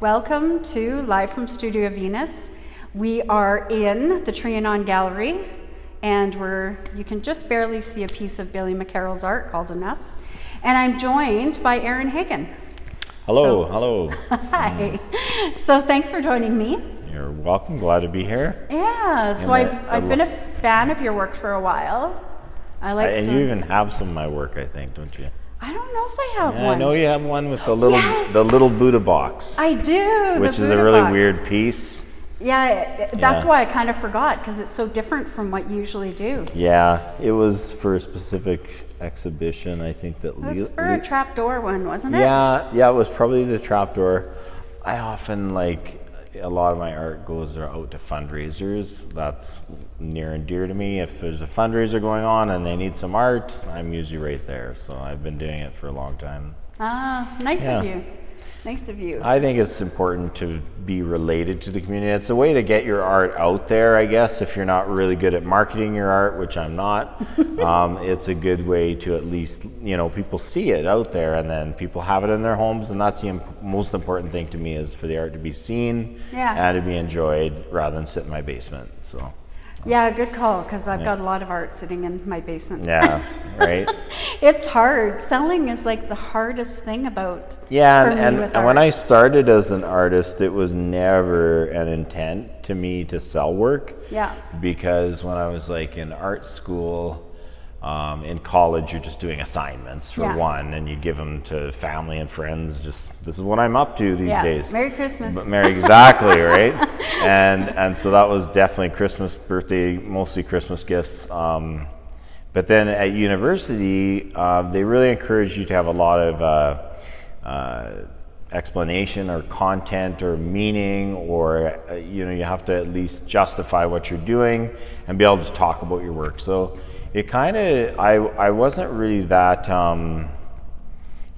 Welcome to Live from Studio Venus. We are in the Trianon Gallery, and we're you can just barely see a piece of Billy McCarroll's art called Enough. And I'm joined by Aaron Hagen. Hello, hello. Mm. Hi. So thanks for joining me. You're welcome. Glad to be here. Yeah. So And I've I- I've been a fan of your work for a while. I like. and some- you even have some of my work, I think, don't you? I don't know if I have Yeah, one. I know you have one with the little Yes! the little Buddha box, I do. which is a really box. weird piece. Yeah, that's Yeah. why I kind of forgot because it's so different from what you usually do. Yeah, it was for a specific exhibition. I think that. It was Le- for a Le- trapdoor one, wasn't it? yeah, yeah, it was probably the trapdoor. I often like a lot of my art goes out to fundraisers. That's near and dear to me. If there's a fundraiser going on and they need some art, I'm usually right there. So I've been doing it for a long time. Ah, nice Yeah. of you. Nice of you. I think it's important to be related to the community. It's a way to get your art out there, I guess, if you're not really good at marketing your art, which I'm not. um, it's a good way to at least, you know, people see it out there and then people have it in their homes. And that's the imp- most important thing to me is for the art to be seen Yeah. and to be enjoyed rather than sit in my basement. So, yeah, good call because I've got a lot of art sitting in my basement. yeah, right? It's hard. Selling is like the hardest thing about. Yeah, and, and, and when. I started as an artist, it was never an intent to me to sell work. Yeah. Because when I was like in art school, um, in college, you're just doing assignments for Yeah. one, and you give them to family and friends. Just this is what I'm up to these Yeah. days. Merry Christmas. But Mary, exactly right. And and so that was definitely Christmas, birthday, mostly Christmas gifts. Um, but then at university, uh, they really encourage you to have a lot of uh, uh, explanation or content or meaning, or uh, you know, you have to at least justify what you're doing and be able to talk about your work. So it kind of, I I wasn't really that. Um,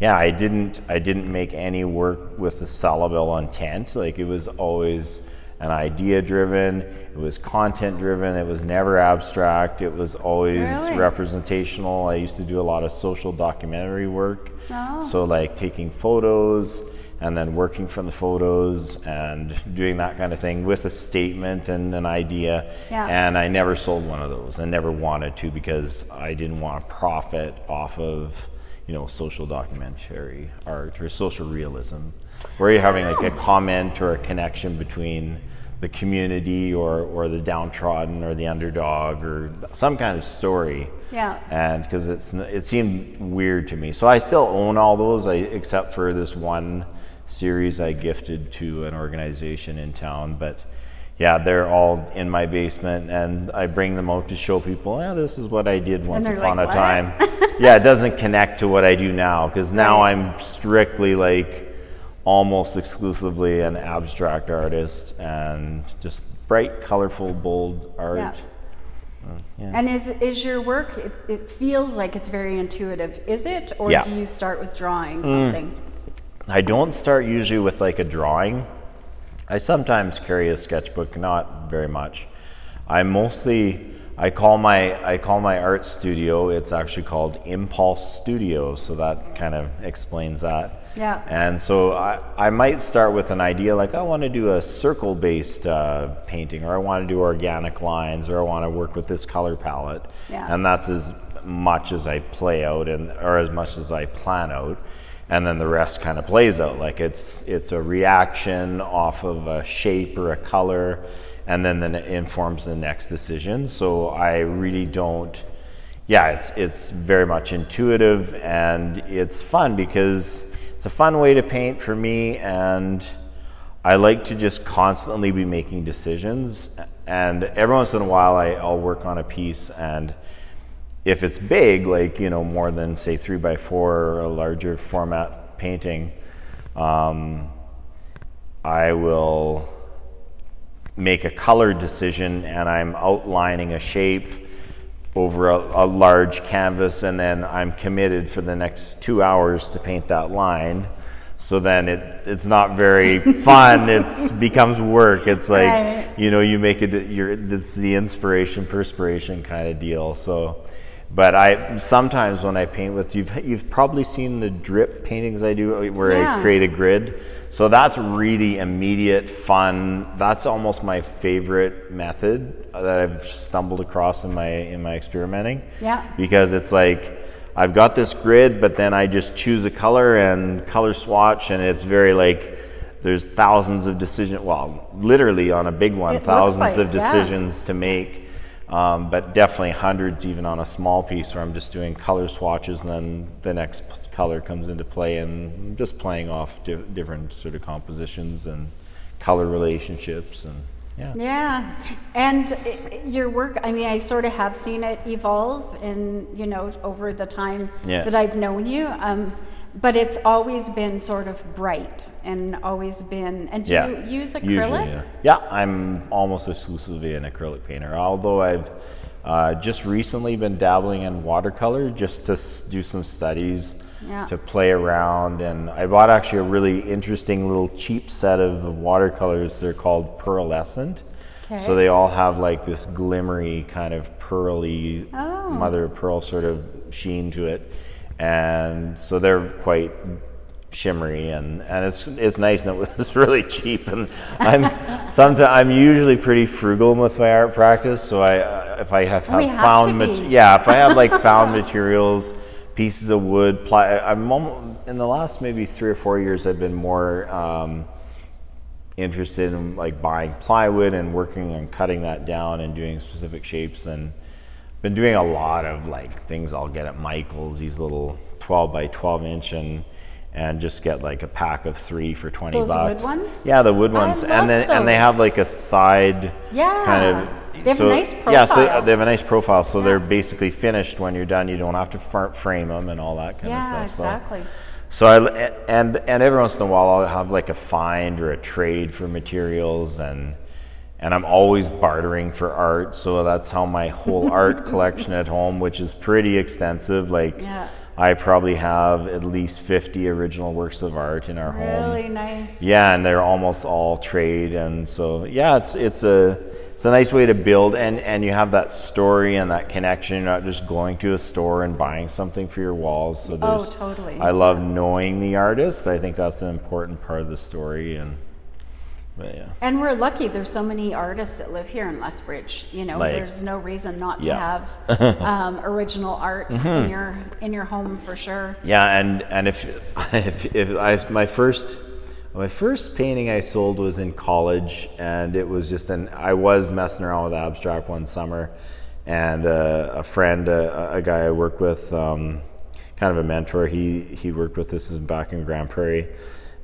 yeah, I didn't. I didn't make any work with the sellable intent. Like it was always an idea driven. It was content driven. It was never abstract. It was always Really? representational. I used to do a lot of social documentary work. Oh. So like taking photos and then working from the photos and doing that kind of thing with a statement and an idea. Yeah. And I never sold one of those. I never wanted to because I didn't want to profit off of you know, social documentary art or social realism, where you're having like a oh. comment or a connection between the community or, or the downtrodden or the underdog or some kind of story. Yeah. And because it's it seemed weird to me, so I still own all those, I, except for this one series I gifted to an organization in town, but. Yeah, they're all in my basement, and I bring them out to show people. Yeah, this is what I did once upon like, a "What?" time. yeah, it doesn't connect to what I do now because now Right. I'm strictly like almost exclusively an abstract artist and just bright, colorful, bold art. Yeah. Uh, yeah. And is is your work? It, it feels like it's very intuitive. Is it, or Yeah. do you start with drawing something? I don't start usually with like a drawing. I sometimes carry a sketchbook, not very much. I mostly I call my I call my art studio. It's actually called Impulse Studio, so that kind of explains that. Yeah. And so I, I might start with an idea like I want to do a circle based uh, painting, or I want to do organic lines, or I want to work with this color palette. Yeah. And that's as much as I play out, and or as much as I plan out, and then the rest kind of plays out. Like it's it's a reaction off of a shape or a color, and then then it informs the next decision. So I really don't yeah, it's it's very much intuitive and it's fun because it's a fun way to paint for me and I like to just constantly be making decisions and every once in a while I, I'll work on a piece and if it's big, like you know, more than say three by four or a larger format painting, um, I will make a color decision and I'm outlining a shape over a, a large canvas and then I'm committed for the next two hours to paint that line. So then it, it's not very fun. it becomes work. It's like Right. you know you make it. You're it's the inspiration perspiration kind of deal. So But I sometimes when I paint with you've you've probably seen the drip paintings I do uh, where Yeah. I create a grid. So that's really immediate, fun. That's almost my favorite method that I've stumbled across in my in my experimenting. Yeah. Because it's like I've got this grid, but then I just choose a color and color swatch, and it's very like there's thousands of decision. Well, literally on a big one, It thousands like, of yeah. decisions to make. Um, but definitely hundreds even on a small piece where I'm just doing color swatches and then the next p- color comes into play and just playing off di- different sort of compositions and color relationships and yeah. Yeah, and your work, I mean, I sort of have seen it evolve in, you know, over the time Yeah. that I've known you. Um, but it's always been sort of bright and always been, and do Yeah. you use acrylic? Usually, yeah. Yeah, I'm almost exclusively an acrylic painter. Although I've uh, just recently been dabbling in watercolor just to s- do some studies Yeah. to play around. And I bought actually a really interesting little cheap set of watercolors. They're called pearlescent. Okay. So they all have like this glimmery kind of pearly Oh. mother of pearl sort of sheen to it. And so they're quite shimmery and, and it's it's nice and it was really cheap. And I'm sometimes I'm usually pretty frugal with my art practice. So I uh, if I have, have have found mat- yeah if I have like found materials pieces of wood ply I'm almo- in the last maybe three or four years I've been more um, interested in like buying plywood and working on cutting that down and doing specific shapes and been doing a lot of like things I'll get at Michael's these little 12 by 12 inch and and just get like a pack of three for 20 Those wood bucks. ones? Yeah, the wood ones. and then and they have like a side Yeah. kind of They have a so, nice Yeah, so they have a nice profile so they're basically finished when you're done. You don't have to fr- frame them and all that kind Yeah, of stuff. So- exactly. so I and and every once in a while I'll have like a find or a trade for materials and and I'm always bartering for art. So that's how my whole art collection at home, which is pretty extensive, like Yeah. I probably have at least 50 original works of art in our home. Really nice. Yeah, and they're almost all trade, and so yeah, it's it's a it's a nice way to build, and and you have that story and that connection. You're not just going to a store and buying something for your walls. So Oh, totally. I love knowing the artist. I think that's an important part of the story, and but yeah, And we're lucky. There's so many artists that live here in Lethbridge. You know, Like- there's no reason not to Yeah. have um, original art in your in your home for sure. yeah, and and if if, if I my first. My first painting I sold was in college, and it was just an. I was messing around with abstract one summer, and uh, a friend, a, a guy I work with, um, kind of a mentor. He he worked with this is back in Grande Prairie,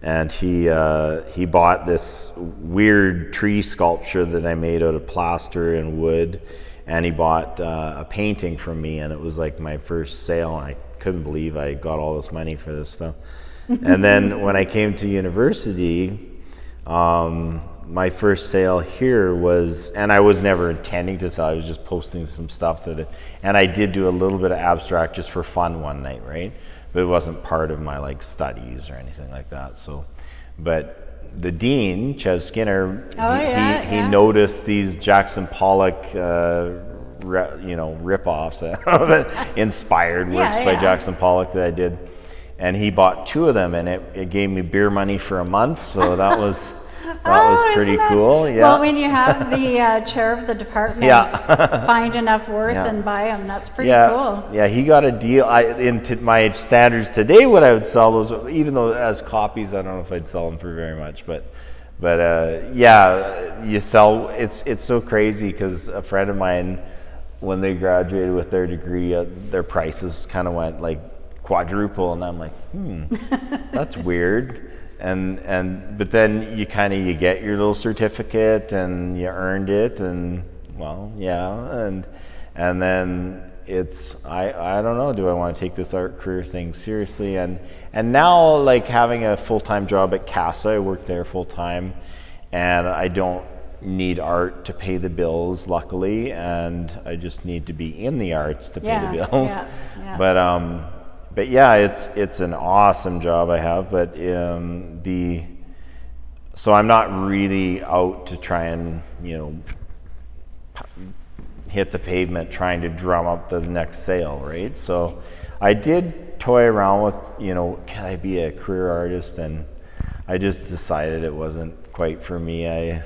and he uh, he bought this weird tree sculpture that I made out of plaster and wood, and he bought uh, a painting from me, and it was like my first sale. And I couldn't believe I got all this money for this stuff. and then when I came to university, um, my first sale here was, and I was never intending to sell. I was just posting some stuff to the, and I did do a little bit of abstract just for fun one night, right? But it wasn't part of my like studies or anything like that. So, but the dean, Ches Skinner, Oh, he, yeah, he, he yeah. noticed these Jackson Pollock, uh, re, you know, rip-offs, inspired Yeah, works by. Jackson Pollock that I did and he bought two of them and it, it gave me beer money for a month so that was that Oh, was pretty that- cool yeah Well, when you have the uh, chair of the department Yeah. find enough worth Yeah. and buy them, that's pretty yeah cool. yeah he got a deal i in t- my standards today what i would sell those even though as copies i don't know if i'd sell them for very much but but uh, yeah you sell it's it's so crazy because a friend of mine when they graduated with their degree uh, their prices kind of went like quadruple and i'm like hmm that's weird and and but then you kind of you get your little certificate and you earned it and well yeah and and then it's i i don't know do i want to take this art career thing seriously and and now like having a full-time job at casa i work there full-time and i don't need art to pay the bills luckily and i just need to be in the arts to pay the bills yeah, yeah. but um but yeah, it's it's an awesome job I have. But um, the so I'm not really out to try and you know hit the pavement trying to drum up the next sale, right? So I did toy around with, you know, can I be a career artist? And I just decided it wasn't quite for me. I,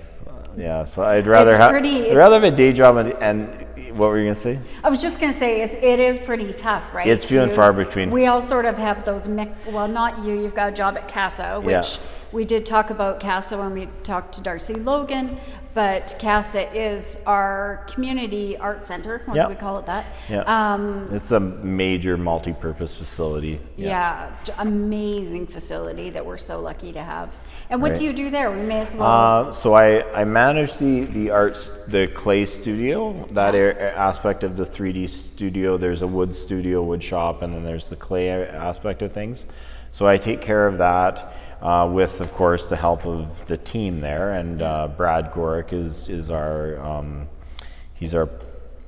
yeah, so I'd rather have, I'd rather have a day job. And, and what were you gonna say? I was just going to say it's it is pretty tough, right? It's few and far between. We all sort of have those. mic- Well, not you. You've got a job at CASA, which Yeah. we did talk about CASA when we talked to Darcy Logan. But CASA is our community art center. What Yeah. do we call it? That. Yeah, Um, it's a major multi-purpose facility. yeah. j- amazing facility that we're so lucky to have. And what Right. do you do there? We may as well. Uh, so I, I manage the the arts the clay studio that a- aspect of the 3D studio. There's a wood studio, wood shop, and then there's the clay aspect of things. So I take care of that uh, with, of course, the help of the team there. And uh, Brad Gorick is is our um, he's our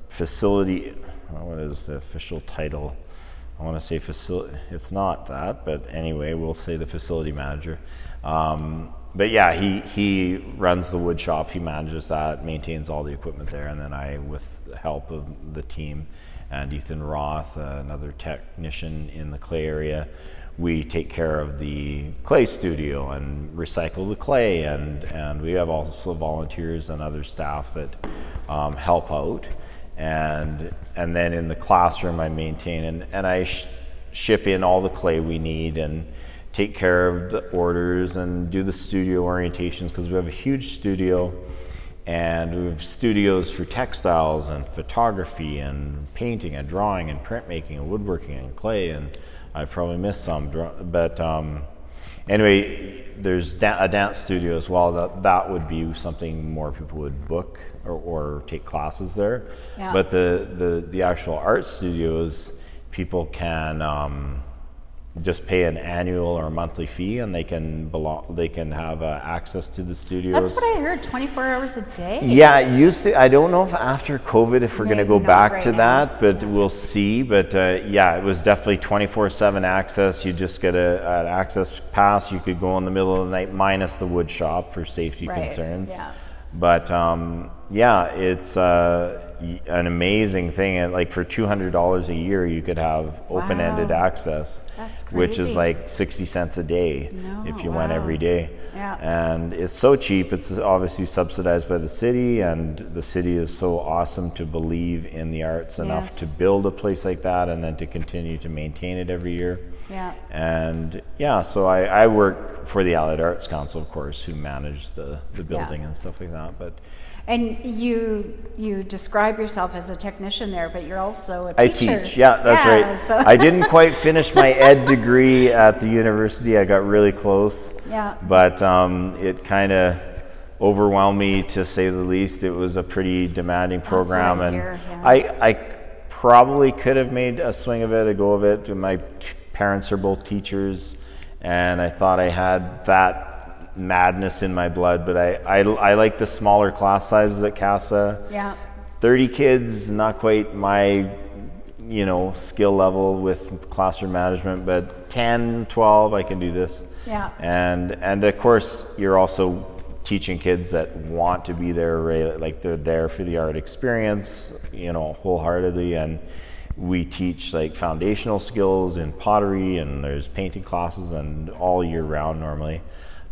facility. What is the official title? I want to say facility. It's not that, but anyway, we'll say the facility manager. Um, but yeah, he he runs the wood shop. He manages that, maintains all the equipment there, and then I, with the help of the team and Ethan Roth, uh, another technician in the clay area, we take care of the clay studio and recycle the clay, and and we have also volunteers and other staff that um, help out and and then in the classroom I maintain and, and I sh- ship in all the clay we need and take care of the orders and do the studio orientations because we have a huge studio and we have studios for textiles and photography and painting and drawing and printmaking and woodworking and clay and I probably missed some but um, anyway, there's da- a dance studio as well. That that would be something more people would book or, or take classes there. Yeah. But the, the the actual art studios, people can um, just pay an annual or monthly fee, and they can belong. They can have uh, access to the studios. That's what I heard. Twenty-four hours a day. Yeah, it used to. I don't know if after COVID, if we're going to go back right to now. that, but we'll see. But uh, yeah, it was definitely 24 7 access. You just get a, an access pass. You could go in the middle of the night, minus the wood shop for safety Right, concerns. yeah. But um, yeah, it's uh, an amazing thing. And like for $200 a year, you could have open ended Wow. access, which is like 60 cents a day No, if you went every day. Yeah. And it's so cheap. It's obviously subsidized by the city, and the city is so awesome to believe in the arts enough Yes. to build a place like that and then to continue to maintain it every year. Yeah. And yeah, so I, I work for the Allied Arts Council, of course, who manage the, the building and stuff like that. But And you you describe yourself as a technician there, but you're also a teacher. I teach. Yeah, that's Yeah, right. so- I didn't quite finish my ed degree at the university. I got really close. Yeah. But um, it kind of overwhelmed me, to say the least. It was a pretty demanding program, I and hear, yeah. I, I probably could have made a swing of it, a go of it. My parents are both teachers, and I thought I had that madness in my blood. But I, I, I like the smaller class sizes at CASA. yeah. 30 kids, not quite my, you know, skill level with classroom management, but 10, 12, I can do this. Yeah. And and of course, you're also teaching kids that want to be there, right? like they're there for the art experience, you know, wholeheartedly. And we teach like foundational skills in pottery, and there's painting classes, and all year round normally.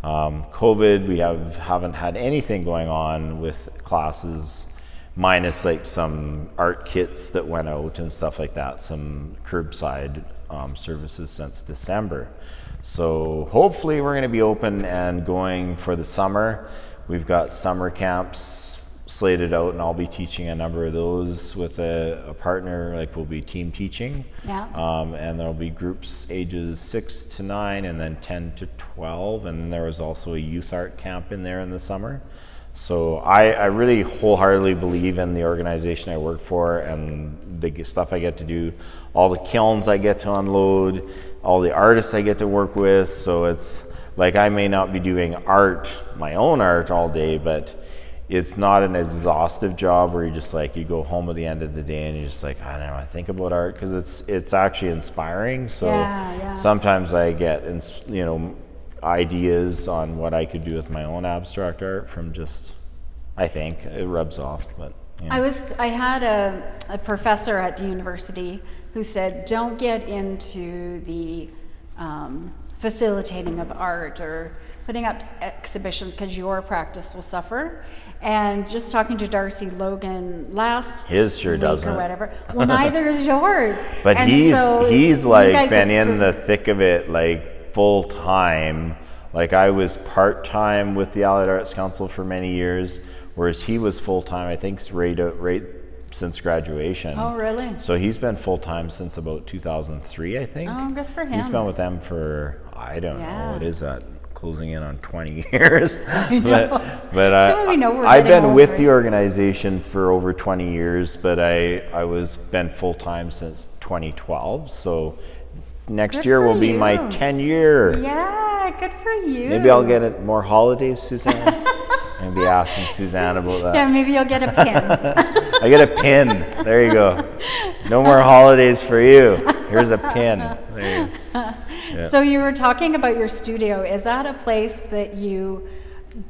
Um, COVID, we have haven't had anything going on with classes minus like some art kits that went out and stuff like that, some curbside um, services since December. So hopefully we're going to be open and going for the summer. We've got summer camps slated out, and I'll be teaching a number of those with a, a partner. Like we'll be team teaching, Yeah. um, and there'll be groups ages six to nine, and then ten to twelve, and then there was also a youth art camp in there in the summer. So I, I really wholeheartedly believe in the organization I work for and the stuff I get to do, all the kilns I get to unload, all the artists I get to work with. So it's like I may not be doing art, my own art all day, but it's not an exhaustive job where you just like you go home at the end of the day and you're just like I don't know I think about art because it's it's actually inspiring. So Yeah, yeah. sometimes I get ins- you know ideas on what I could do with my own abstract art from just I think it rubs off, but I was I had a, a professor at the university who said, "Don't get into the um, facilitating of art or putting up exhibitions because your practice will suffer." And just talking to Darcy Logan last His sure week doesn't. or whatever. Well, neither is yours. But And he's so he's like been in the thick of it like full time. Like I was part time with the Allied Arts Council for many years, whereas he was full time. I think right right since graduation. Oh, really? So he's been full time since about 2003, I think. Oh, good for He's him. been with them for I don't know what is that closing in on 20 years. but but uh, So we know we're I've been with the organization for over 20 years, but I I was been full time since 2012. So next Good year will be my 10 year. Yeah, good for you. Maybe I'll get it more holidays, Suzanne. Maybe asking Suzanne about that. Yeah, maybe you'll get a pin. I get a pin. There you go. No more holidays for you. Here's a pin. There you go. So you were talking about your studio. Is that a place that you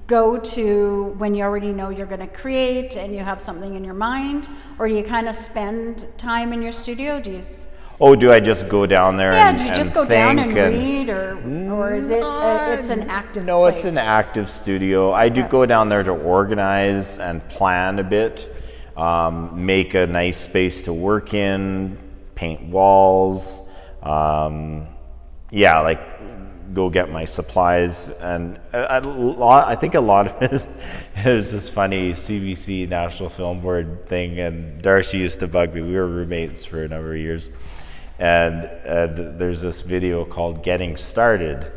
go to when you already know you're going to create and you have something in your mind, or do you kind of spend time in your studio? Do you? s- Oh, do I just go down there Yeah, and do you just go down and think read, or or is it? Uh, it's an active. No, it's an active studio. I do go down there to organize and plan a bit, um, make a nice space to work in, paint walls. Um, yeah, like go get my supplies and a, a lot. I think a lot of it is, is this funny CBC National Film Board thing. And Darcy used to bug me. We were roommates for a number of years, and uh, th- there's this video called "Getting Started."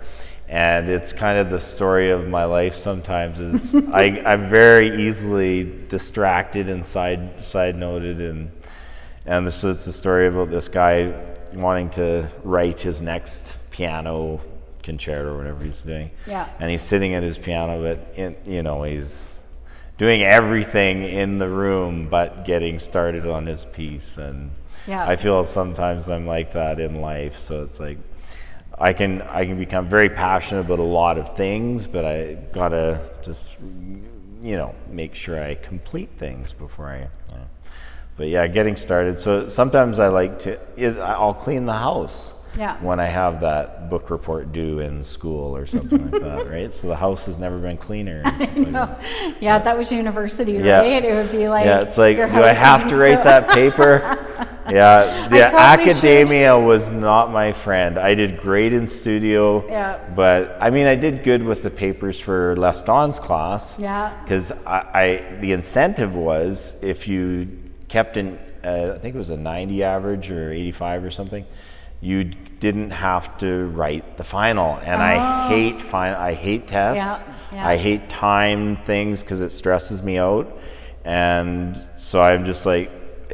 And it's kind of the story of my life. Sometimes is I, I'm very easily distracted and side side noted, and and so it's a story about this guy wanting to write his next piano concerto or whatever he's doing. Yeah. And he's sitting at his piano, but in, you know he's doing everything in the room but getting started on his piece. And Yeah. I feel sometimes I'm like that in life. So it's like I can I can become very passionate about a lot of things, but I gotta just you know make sure I complete things before I. Uh, but yeah, getting started. So sometimes I like to. I'll clean the house. Yeah. When I have that book report due in school or something like that, right? So the house has never been cleaner. like that. Yeah, that was university, Yeah. right? It would be like. yeah, it's like, do I have to write so- that paper? yeah, the probably should. academia was not my friend. I did great in studio, Yeah. but I mean, I did good with the papers for Les Don's class. Yeah. because I, I the incentive was if you kept in, uh, I think it was a 90 average or 85 or something, you didn't have to write the final. And I oh. hate final. I hate tests. Oh. Yeah, yeah. I hate time things because it stresses me out. And so I'm just like,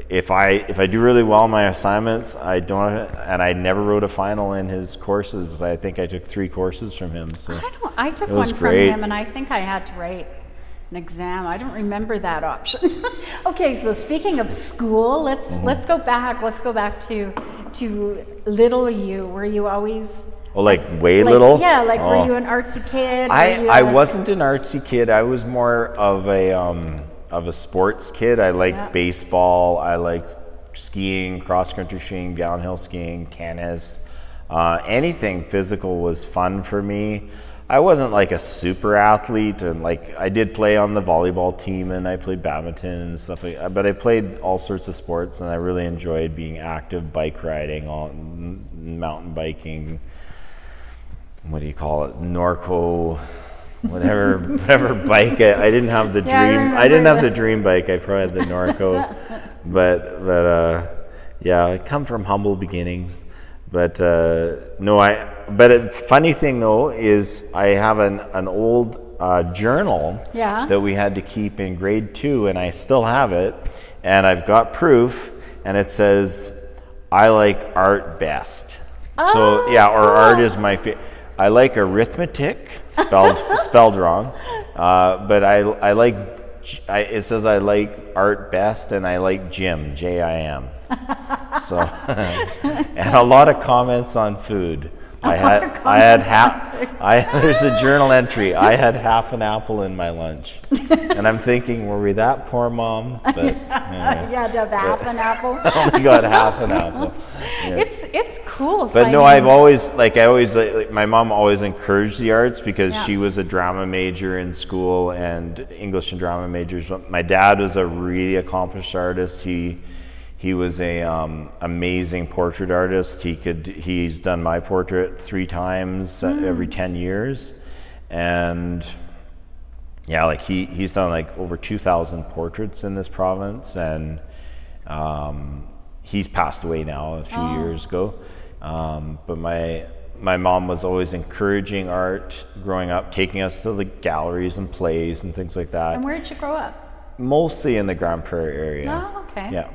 if I if I do really well in my assignments, I don't, and I never wrote a final in his courses. I think I took three courses from him. So I don't. I took one great. from him, and I think I had to write an exam. I don't remember that option. okay, so speaking of school, let's Mm-hmm. let's go back. Let's go back to to little you. Were you always oh, like way like, little? Yeah, like Oh. were you an artsy kid? I, you wasn't an artsy kid. I was more of a um, of a sports kid. I liked Yeah. baseball. I liked skiing, cross country skiing, downhill skiing, tennis. Uh, anything physical was fun for me. I wasn't like a super athlete, and like I did play on the volleyball team, and I played badminton and stuff like. that. But I played all sorts of sports, and I really enjoyed being active, bike riding, on mountain biking, what do you call it norco whatever whatever bike I, I didn't have the Yeah, I dream I, remember didn't have the dream bike i probably had the norco but but uh yeah i come from humble beginnings but uh no i but a funny thing though is i have an an old uh, journal Yeah. that we had to keep in grade two and i still have it and i've got proof and it says i like art best so Oh, yeah, or art is my favorite. I like arithmetic, spelled spelled wrong, uh, but I I like. I, it says I like art best, and I like gym, J I M. So, and a lot of comments on food, I had I had half. I there's a journal entry. I had half an apple in my lunch, and I'm thinking, were we that poor, mom? But anyway, you had to have half an apple. I only got half an apple. Yeah. It's it's cool. But no, I've always like I always like, like, my mom always encouraged the arts because Yeah. she was a drama major in school and English and drama majors. But my dad was a really accomplished artist. He he was a um, amazing portrait artist. He could he's done my portrait three times uh, every ten years, and yeah, like he he's done like over two thousand portraits in this province, and um, he's passed away now a few years ago. Um, but my my mom was always encouraging art growing up, taking us to the galleries and plays and things like that. And where did you grow up? Mostly in the Grande Prairie area. Oh, okay. Yeah.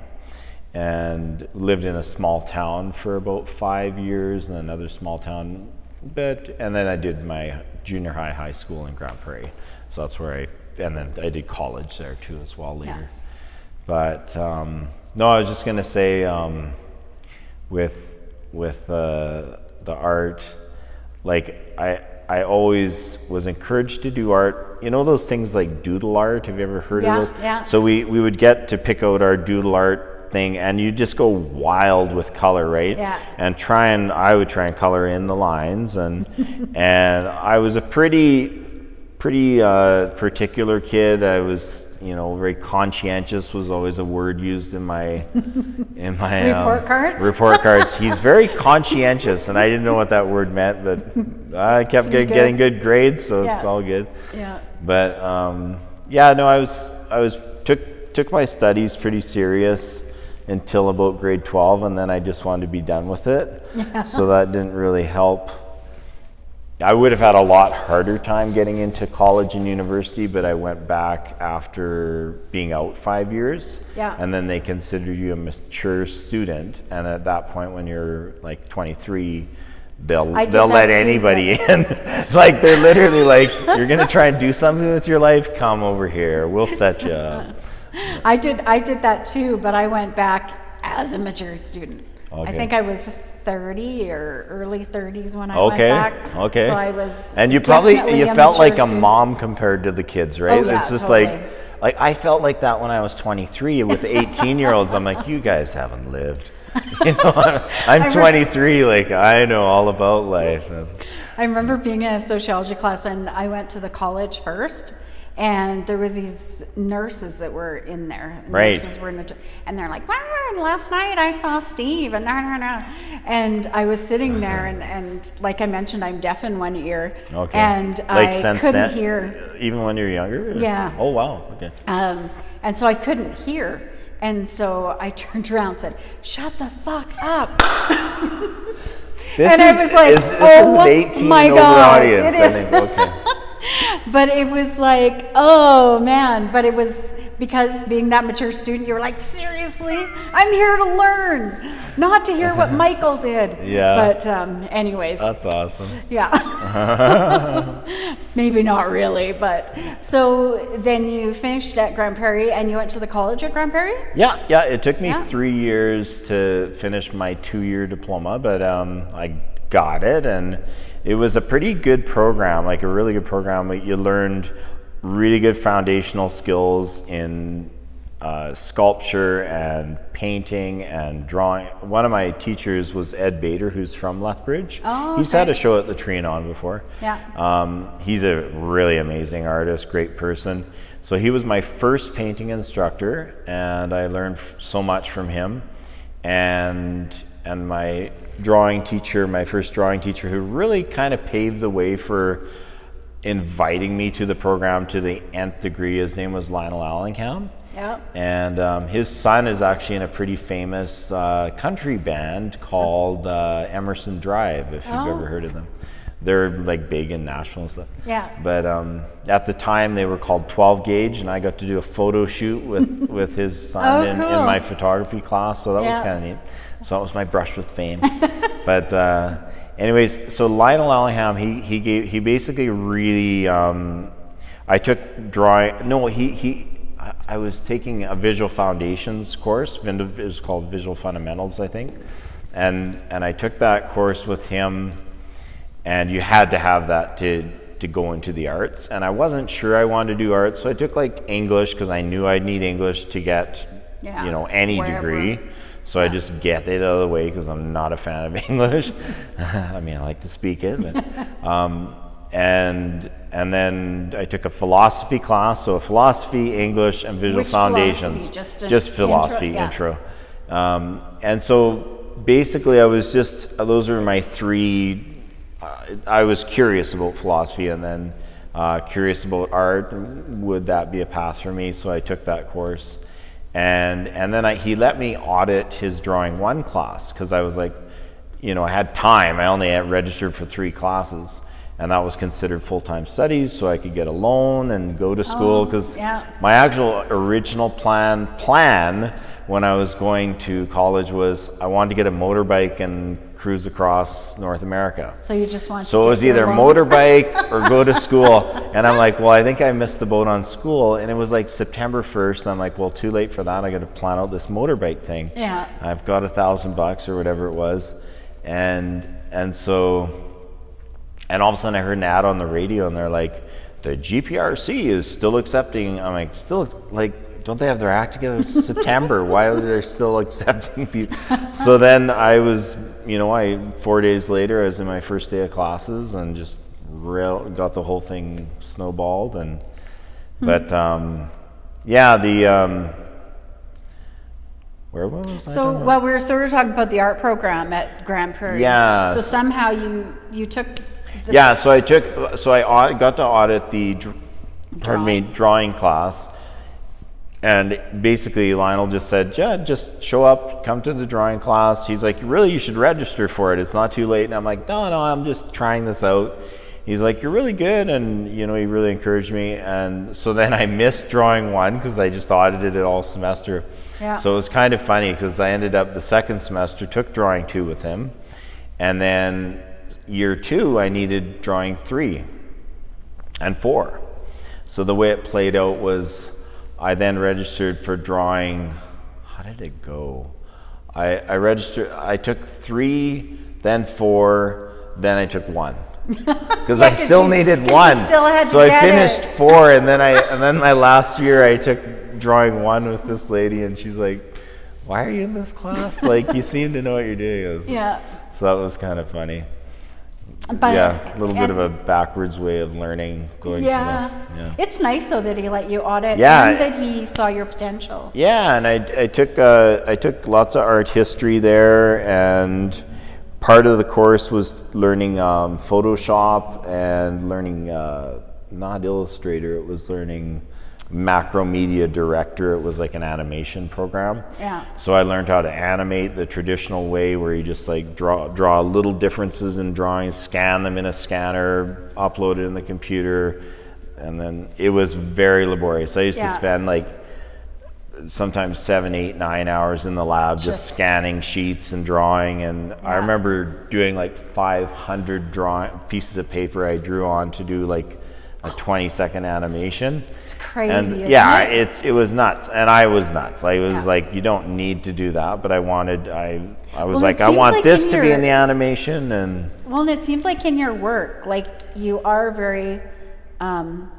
And lived in a small town for about five years, and another small town bit, and then I did my junior high, high school in Grande Prairie. So that's where I, and then I did college there too as well later. Yeah. But um, no, I was just gonna say, um, with with uh, the art, like I I always was encouraged to do art. You know those things like doodle art. Have you ever heard Yeah, of those? yeah. So we we would get to pick out our doodle art thing, and you just go wild with color, right? Yeah. And try and I would try and color in the lines, and and I was a pretty pretty uh, particular kid. I was, you know, very conscientious was always a word used in my in my um, Report cards? Report cards. He's very conscientious, and I didn't know what that word meant, but I kept So good. getting good grades, so it's all good. Yeah. But um, yeah, no, I was I was took took my studies pretty serious until about grade twelve, and then I just wanted to be done with it. So that didn't really help. I would have had a lot harder time getting into college and university, but I went back after being out five years. Yeah. And then they consider you a mature student, and at that point, when you're like 23, they'll they'll let too, anybody in. like they're literally like, you're gonna try and do something with your life. Come over here. We'll set you up. I did I did that too, but I went back as a mature student. I think I was 30 or early 30s when I Okay. went back. Okay. So I was And you probably you felt like a mom compared to the kids, right? Oh, yeah, it's just totally. like like I felt like that when I was 23 with 18 year olds. I'm like, you guys haven't lived. You know, I'm, I'm I re- 23. Like I know all about life. I remember being in a sociology class and I went to the college first and there was these nurses that were in there. Right. Nurses were in the, and they're like, "Ah, and last night I saw Steve and nah, nah, nah. And I was sitting there and, and like I mentioned, I'm deaf in one ear. Okay. And like I couldn't then, hear. even when you're younger. Yeah. Oh wow. Okay. Um, and so I couldn't hear. And so I turned around and said, Shut the fuck up. This and is, I was like, is, this oh is an 18 my God, audience. it I think. Okay. But it was like, oh man. But it was because being that mature student, you were like, seriously? I'm here to learn, not to hear what Michael did. Yeah. But, um, anyways, That's awesome. yeah. Maybe not really, but so then you finished at Grande Prairie and you went to the college at Grande Prairie? Yeah, yeah. It took me Yeah. three years to finish my two-year diploma, but um, I got it, and it was a pretty good program, like a really good program. You learned really good foundational skills in uh, sculpture and painting and drawing. One of my teachers was Ed Bader, who's from Lethbridge. Oh, He's had a show at the Trianon before. Yeah. Um, he's a really amazing artist, great person. So he was my first painting instructor, and I learned f- so much from him. And and my drawing teacher, my first drawing teacher, who really kind of paved the way for inviting me to the program to the nth degree. His name was Lionel Allingham. Yep. And um, his son is actually in a pretty famous uh, country band called uh, Emerson Drive, if you've Oh. ever heard of them. They're like big in national stuff. Yeah. But um, at the time, they were called 12 Gauge, and I got to do a photo shoot with, with his son Oh, in, in my photography class, so that was kind of neat. So that was my brush with fame. but uh, anyways, so Lionel Allingham, he he gave he basically really. Um, I took drawing. No, he he. I- was taking a visual foundations course. It was called Visual Fundamentals, I think, and and I took that course with him. And you had to have that to to go into the arts. And I wasn't sure I wanted to do arts, so I took like English because I knew I'd need English to get Yeah, you know any wherever. degree. So I just get it out of the way because I'm not a fan of English. I mean, I like to speak it, but, um, and and then I took a philosophy class. So a philosophy, English, and visual Which philosophy? foundations. Just an just intro? philosophy Yeah. intro. Um, and so basically, I was just those were my three. I was curious about philosophy, and then uh, curious about art. Would that be a path for me? So I took that course, and and then I, he let me audit his drawing one class because I was like, you know, I had time. I only had registered for three classes, and that was considered full time studies, so I could get a loan and go to school Oh, because yeah. my actual original plan plan when I was going to college was I wanted to get a motorbike and cruise across North America. So you just want. So it was either motorbike or go to school. And I'm like, well, I think I missed the boat on school. And it was like September 1st. And I'm like, well, too late for that. I got to plan out this motorbike thing. Yeah. I've got a thousand bucks or whatever it was. And, and so, and all of a sudden I heard an ad on the radio and they're like, the GPRC is still accepting. I'm like, still, like, don't they have their act together? It's September. Why are they still accepting people? So then I was, you know, I four days later, I was in my first day of classes and just real, got the whole thing snowballed. And, but um, yeah, the, um, where was I? So well, we were sort of talking about the art program at Grande Prairie. Yeah. So somehow you you took. The, yeah, so I took, so I got to audit the, pardon me, drawing class. And basically, Lionel just said, yeah, just show up, come to the drawing class. He's like, really, you should register for it. It's not too late. And I'm like, no, no, I'm just trying this out. He's like, you're really good. And, you know, he really encouraged me. And so then I missed drawing one because I just audited it all semester. Yeah. So it was kind of funny because I ended up the second semester, took drawing two with him. And then year two, I needed drawing three and four. So the way it played out was I then registered for drawing. How did it go? I, I registered, I took three, then four, then I took one. Because I still you- needed one. still had to so I finished it. four, and then I and then my last year I took drawing one with this lady, and she's like, "Why are you in this class? Like you seem to know what you're doing." Was- Yeah. So that was kind of funny. But, yeah, a little bit of a backwards way of learning, going Yeah. to the yeah. It's nice though that he let you audit Yeah. and that he saw your potential. Yeah, and I, I took uh, I took lots of art history there, and part of the course was learning um, Photoshop and learning uh, not Illustrator. It was learning Macromedia Director. It was like an animation program. Yeah. So I learned how to animate the traditional way, where you just like draw draw little differences in drawings, scan them in a scanner, upload it in the computer, and then it was very laborious. I used Yeah. to spend like sometimes seven, eight, nine hours in the lab just, Just- scanning sheets and drawing. And I remember doing like 500 drawing pieces of paper I drew on to do like a 20 second animation. It's crazy. And yeah, it? it's it was nuts, and I was nuts. I was Yeah. like, you don't need to do that, but I wanted. I I was Well, like, I want like this to be in the animation, and Well, and it seems like in your work, like you are very um,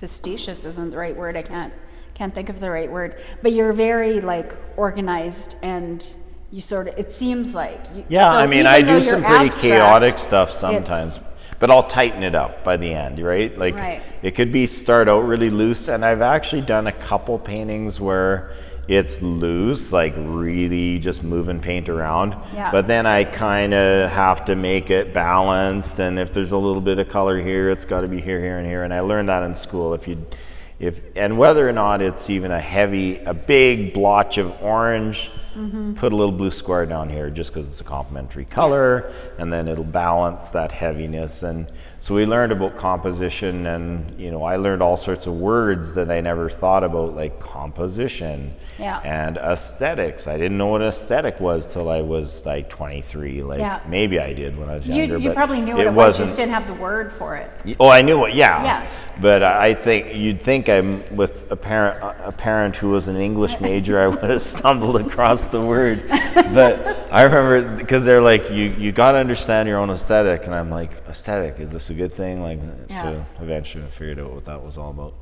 fastidious isn't the right word. I can't can't think of the right word, but you're very like organized and you sort of. It seems like. You, yeah, so I mean, I do some you're pretty abstract, chaotic stuff sometimes, but I'll tighten it up by the end, right? Like Right. it could be start out really loose, and I've actually done a couple paintings where it's loose, like really just moving paint around. Yeah. But then I kind of have to make it balanced, and if there's a little bit of color here, it's got to be here, here, and here. And I learned that in school. If you, if and whether or not it's even a heavy, a big blotch of orange, Mm-hmm. put a little blue square down here just because it's a complementary color, and then it'll balance that heaviness. And so we learned about composition, and you know, I learned all sorts of words that I never thought about, like composition Yeah. and aesthetics. I didn't know what aesthetic was till I was like 23. Like Yeah. maybe I did when I was younger. you but probably knew what it, was. You just didn't have the word for it. Oh, I knew it. Yeah. Yeah. But I think you'd think I'm with a parent, a parent who was an English major, I would have stumbled across the word. But I remember because they're like, you you got to understand your own aesthetic, and I'm like, aesthetic is this a good thing? Like, Yeah. so eventually I figured out what that was all about.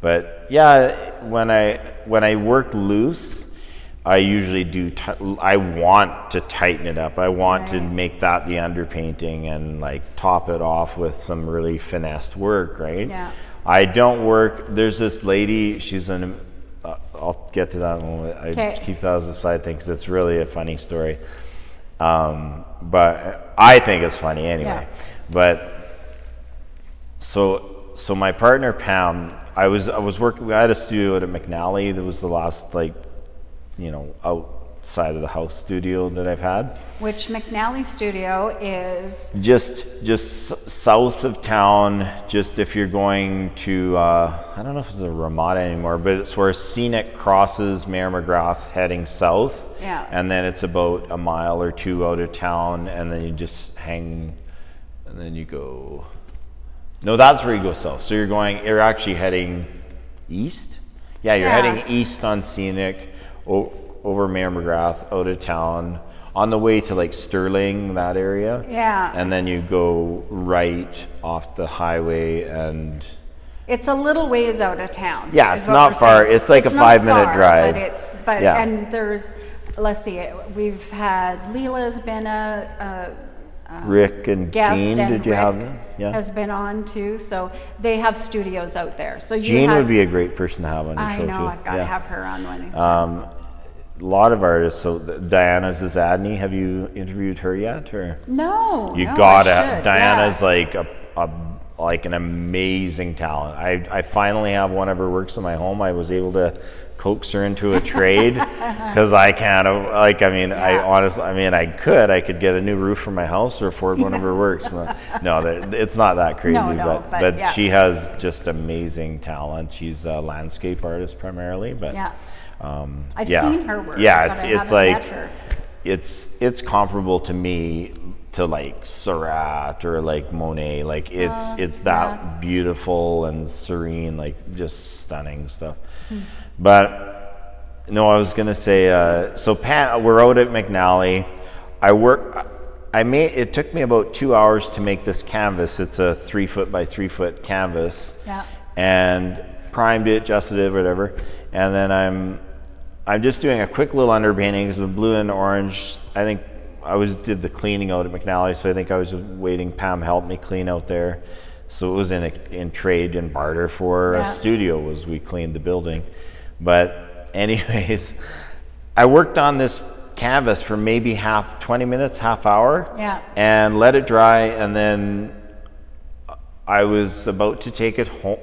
But yeah, when I when I work loose, I usually do. T- I want to tighten it up. I want to make that the underpainting and like top it off with some really finessed work, right? Yeah. I don't work. There's this lady. She's an. I'll get to that one. I keep that as a side thing because it's really a funny story. Um, but I think it's funny anyway. Yeah. But so so my partner Pam, I was I was working. We had a studio at McNally. That was the last like, you know, outside of the house studio that I've had. Which McNally Studio is Just just south of town. Just if you're going to, uh, I don't know if it's a Ramada anymore, but it's where Scenic crosses Mayor McGrath heading south. Yeah. And then it's about a mile or two out of town, and then you just hang, and then you go. No, that's where you go south. So you're going. You're actually heading east. Yeah, you're Yeah. heading east on Scenic, o- over Mayor McGrath, out of town, on the way to like Stirling, that area. Yeah. And then you go right off the highway, and It's a little ways out of town. Yeah, it's not far. saying. It's like a not five-minute drive. But it's but Yeah. and there's let's see, we've had Leela's been a, a Rick and guest Jean. and Did you Rick have them? Yeah. has been on too. So they have studios out there. So you Jean have, would be a great person to have on your I show know too. I've got to have her on one of these Um. A lot of artists. So Diana Zasadny, have you interviewed her yet, or? No, You no, gotta. Diana's yeah. like a, a like an amazing talent. I I finally have one of her works in my home. I was able to coax her into a trade because I can't. Like I mean, I honestly, I mean, I could. I could get a new roof for my house or afford one of her works. No, that, it's not that crazy. No, no, but but but yeah. she has just amazing talent. She's a landscape artist primarily, but Yeah. Um, I've yeah. seen her work, Yeah, it's it's like it's it's comparable to me to like Seurat or like Monet. Like it's it's that yeah. beautiful and serene, like just stunning stuff. But no, I was gonna say. Uh, so Pat, we're out at McNally. I work. I made. It took me about two hours to make this canvas. It's a three foot by three foot canvas Yeah. and primed it, adjusted it, whatever. And then I'm I'm just doing a quick little underpainting because the blue and orange. I think I was did the cleaning out at McNally, so I think I was just waiting. Pam helped me clean out there, so it was in a, in trade and barter for Yeah. a studio. Was we cleaned the building, but anyways, I worked on this canvas for maybe half 20 minutes half hour Yeah. and let it dry and then I was about to take it home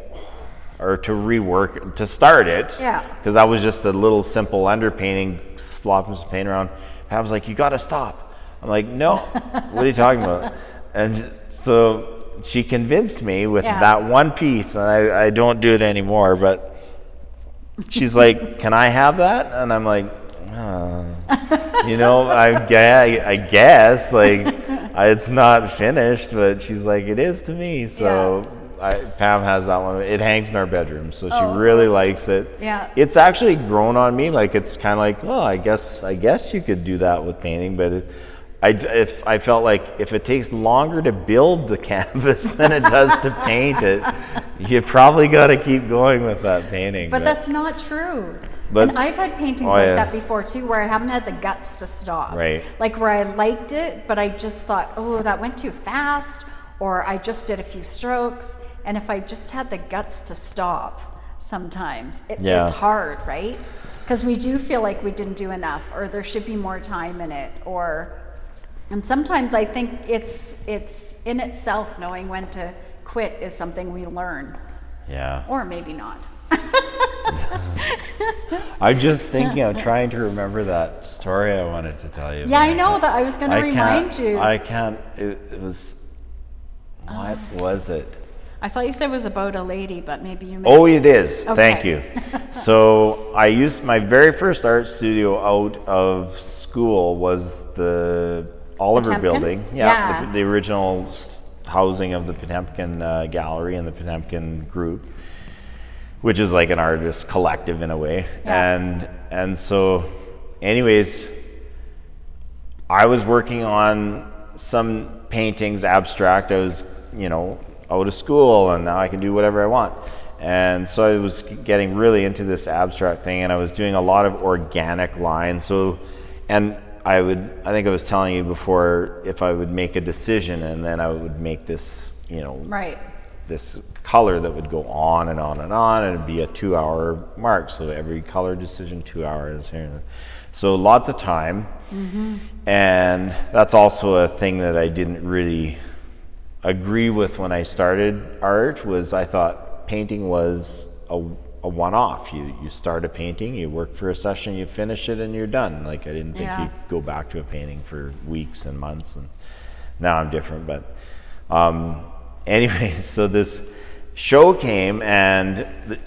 or to rework to start it. Yeah. Because that was just a little simple underpainting, slopping some paint around. And I was like, "You got to stop." I'm like, "No, what are you talking about?" And so she convinced me with Yeah. that one piece, and I, I don't do it anymore. But she's like, "Can I have that?" And I'm like, "Uh, you know, I, gue- I guess like it's not finished, but she's like, it is to me. So I, Pam has that one. It hangs in our bedroom, so she Oh, really likes it. Yeah. it's actually grown on me. Like it's kind of like, oh, I guess I guess you could do that with painting, but. It, I, if I felt like if it takes longer to build the canvas than it does to paint it, you probably got to keep going with that painting. But that's not true. But- and I've had paintings Oh, like yeah. that before too, where I haven't had the guts to stop. Right. Like where I liked it, but I just thought, oh, that went too fast, or I just did a few strokes. And if I just had the guts to stop, sometimes it, Yeah. it's hard, right? Because we do feel like we didn't do enough, or there should be more time in it, or. And sometimes I think it's it's in itself knowing when to quit is something we learn, yeah. or maybe not. I'm just thinking. I'm trying to remember that story I wanted to tell you. Yeah, I know that I was going to remind you. I can't. It, it was. What um, was it? I thought you said it was about a lady, but maybe you. Oh, it is. Thank you. so I used my very first art studio out of school was the Oliver Potemkin? Building. Yeah, Yeah. The, the original housing of the Potemkin uh, Gallery and the Potemkin Group, which is like an artist collective in a way. Yeah. And and so, anyways, I was working on some paintings, abstract. I was, you know, out of school, and now I can do whatever I want. And so I was getting really into this abstract thing, and I was doing a lot of organic lines. So, and I would, I think I was telling you before, if I would make a decision, and then I would make this, you know, Right. this color that would go on and on and on, and it'd be a two-hour mark. So every color decision, two hours here. So lots of time, mm-hmm. and that's also a thing that I didn't really agree with when I started art. Was I thought painting was a, a one-off. You you start a painting, you work for a session, you finish it, and you're done. Like I didn't think Yeah. you go back to a painting for weeks and months, and now I'm different. But um, anyway, so this show came, and th-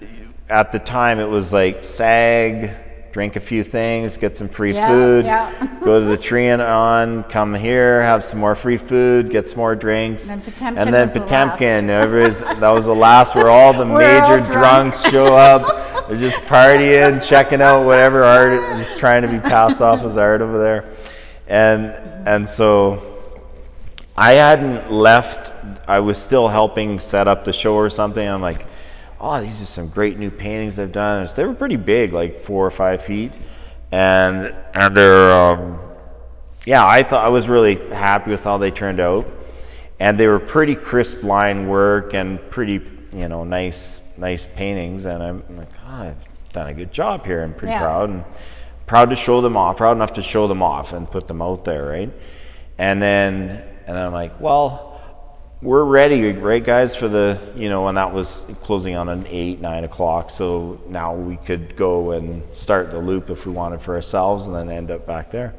at the time it was like SAG, drink a few things, get some free Yeah, food, yeah. go to the Trianon, come here, have some more free food, get some more drinks, And then Potemkin and then was the that was the last where all the We're all major drunk. drunks show up. They're just partying, checking out whatever art, just trying to be passed off as art over there, and and so. I hadn't left. I was still helping set up the show or something. I'm like, oh, these are some great new paintings I've done. They were pretty big, like four or five feet, and and they're um, yeah. I thought I was really happy with how they turned out, and they were pretty crisp line work and pretty you know nice nice paintings. And I'm like, oh, I've done a good job here. I'm pretty Yeah. proud and proud to show them off. Proud enough to show them off and put them out there, right? And then and then I'm like, well, we're ready, right, guys, for the you know, and that was closing on an eight, nine o'clock. So now we could go and start the loop if we wanted for ourselves, and then end up back there.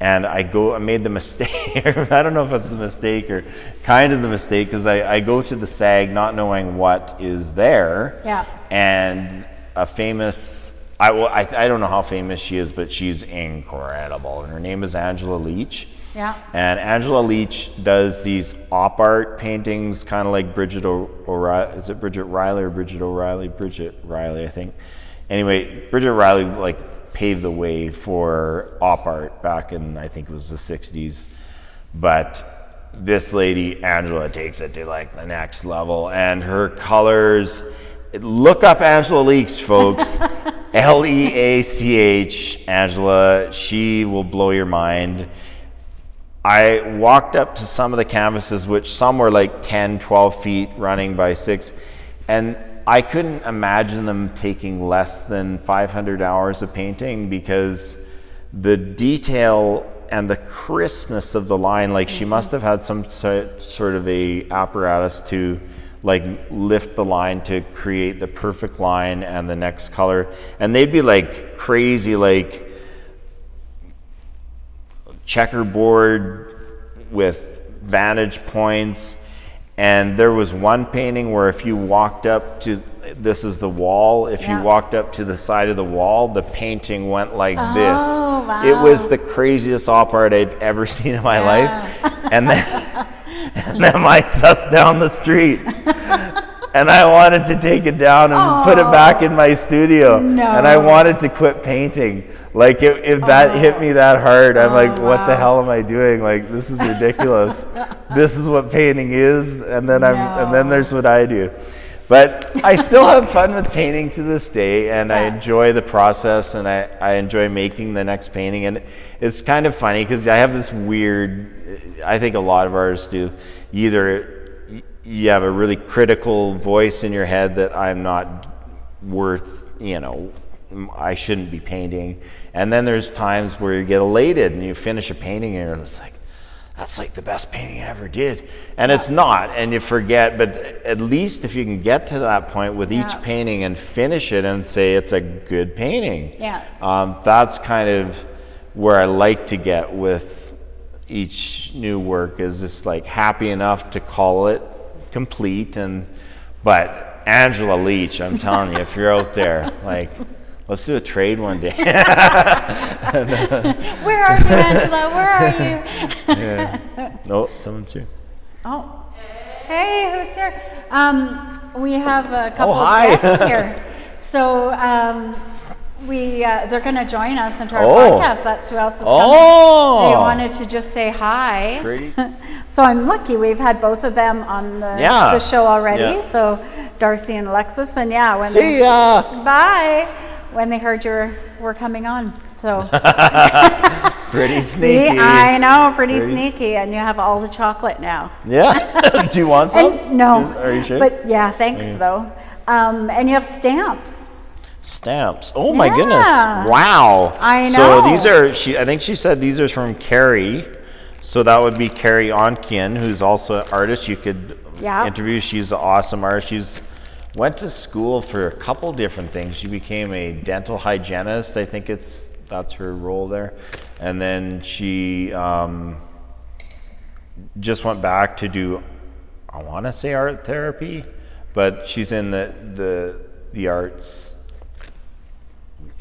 And I go, I made the mistake. I don't know if it's a mistake or kind of the mistake because I, I go to the SAG not knowing what is there. Yeah. And a famous, I, well, I, I don't know how famous she is, but she's incredible. And her name is Angela Leach. Yeah. And Angela Leach does these op art paintings, kind of like Bridget O'Reilly. Is it Bridget Riley or Bridget O'Reilly? Bridget Riley, I think. Anyway, Bridget Riley like paved the way for op art back in I think it was the '60s. But this lady Angela takes it to like the next level, and her colors. Look up Angela Leach, folks. L E A C H, Angela. She will blow your mind. I walked up to some of the canvases, which some were like 10, 12 feet running by six, and I couldn't imagine them taking less than 500 hours of painting because the detail and the crispness of the line, like she must have had some sort of a apparatus to like lift the line to create the perfect line and the next color, and they'd be like crazy, like checkerboard with vantage points. And there was one painting where if you walked up to this is the wall, if Yeah. you walked up to the side of the wall, the painting went like Oh, this. It was the craziest op art I've ever seen in my Yeah. life. And then and then my stuff's down the street. And I wanted to take it down and put it back in my studio. No. And I wanted to quit painting. Like if, if that oh. hit me that hard, I'm like, oh, what the hell am I doing? Like this is ridiculous. this is what painting is, and then I'm and then there's what I do. But I still have fun with painting to this day, and I enjoy the process, and I, I enjoy making the next painting. And it's kind of funny because I have this weird, I think a lot of artists do, either you have a really critical voice in your head that I'm not worth, you know, I shouldn't be painting. And then there's times where you get elated and you finish a painting and it's like, that's like the best painting I ever did. And it's not, and you forget, but at least if you can get to that point with each painting and finish it and say it's a good painting, Yeah. um, that's kind of where I like to get with each new work is just like happy enough to call it complete and but Angela Leach, I'm telling you, if you're out there, like let's do a trade one day. Where are you, Angela? Where are you? oh, someone's here. oh, Hey, who's here? Um, we have a couple hi. of guests here. So um, we uh, they're going to join us into our Oh. podcast. That's who else is coming. Oh. They wanted to just say hi. Pretty. so I'm lucky. We've had both of them on the, Yeah. the show already. Yeah. So Darcy and Alexis, and yeah, when See they, ya. bye when they heard you were, were coming on. So Pretty see, sneaky. I know, pretty, Pretty- sneaky, and you have all the chocolate now. Yeah. Do you want some? And, no, Is- Are you sure? But yeah, thanks though. Um, and you have stamps. Stamps. Oh my Yeah. goodness! Wow. I So these are. She. I think she said these are from Carrie. So that would be Carrie Onkian, who's also an artist. You could Yeah. interview. She's an awesome artist. She's went to school for a couple different things. She became a dental hygienist. I think it's that's her role there, and then she um, just went back to do. I want to say art therapy, but she's in the the the arts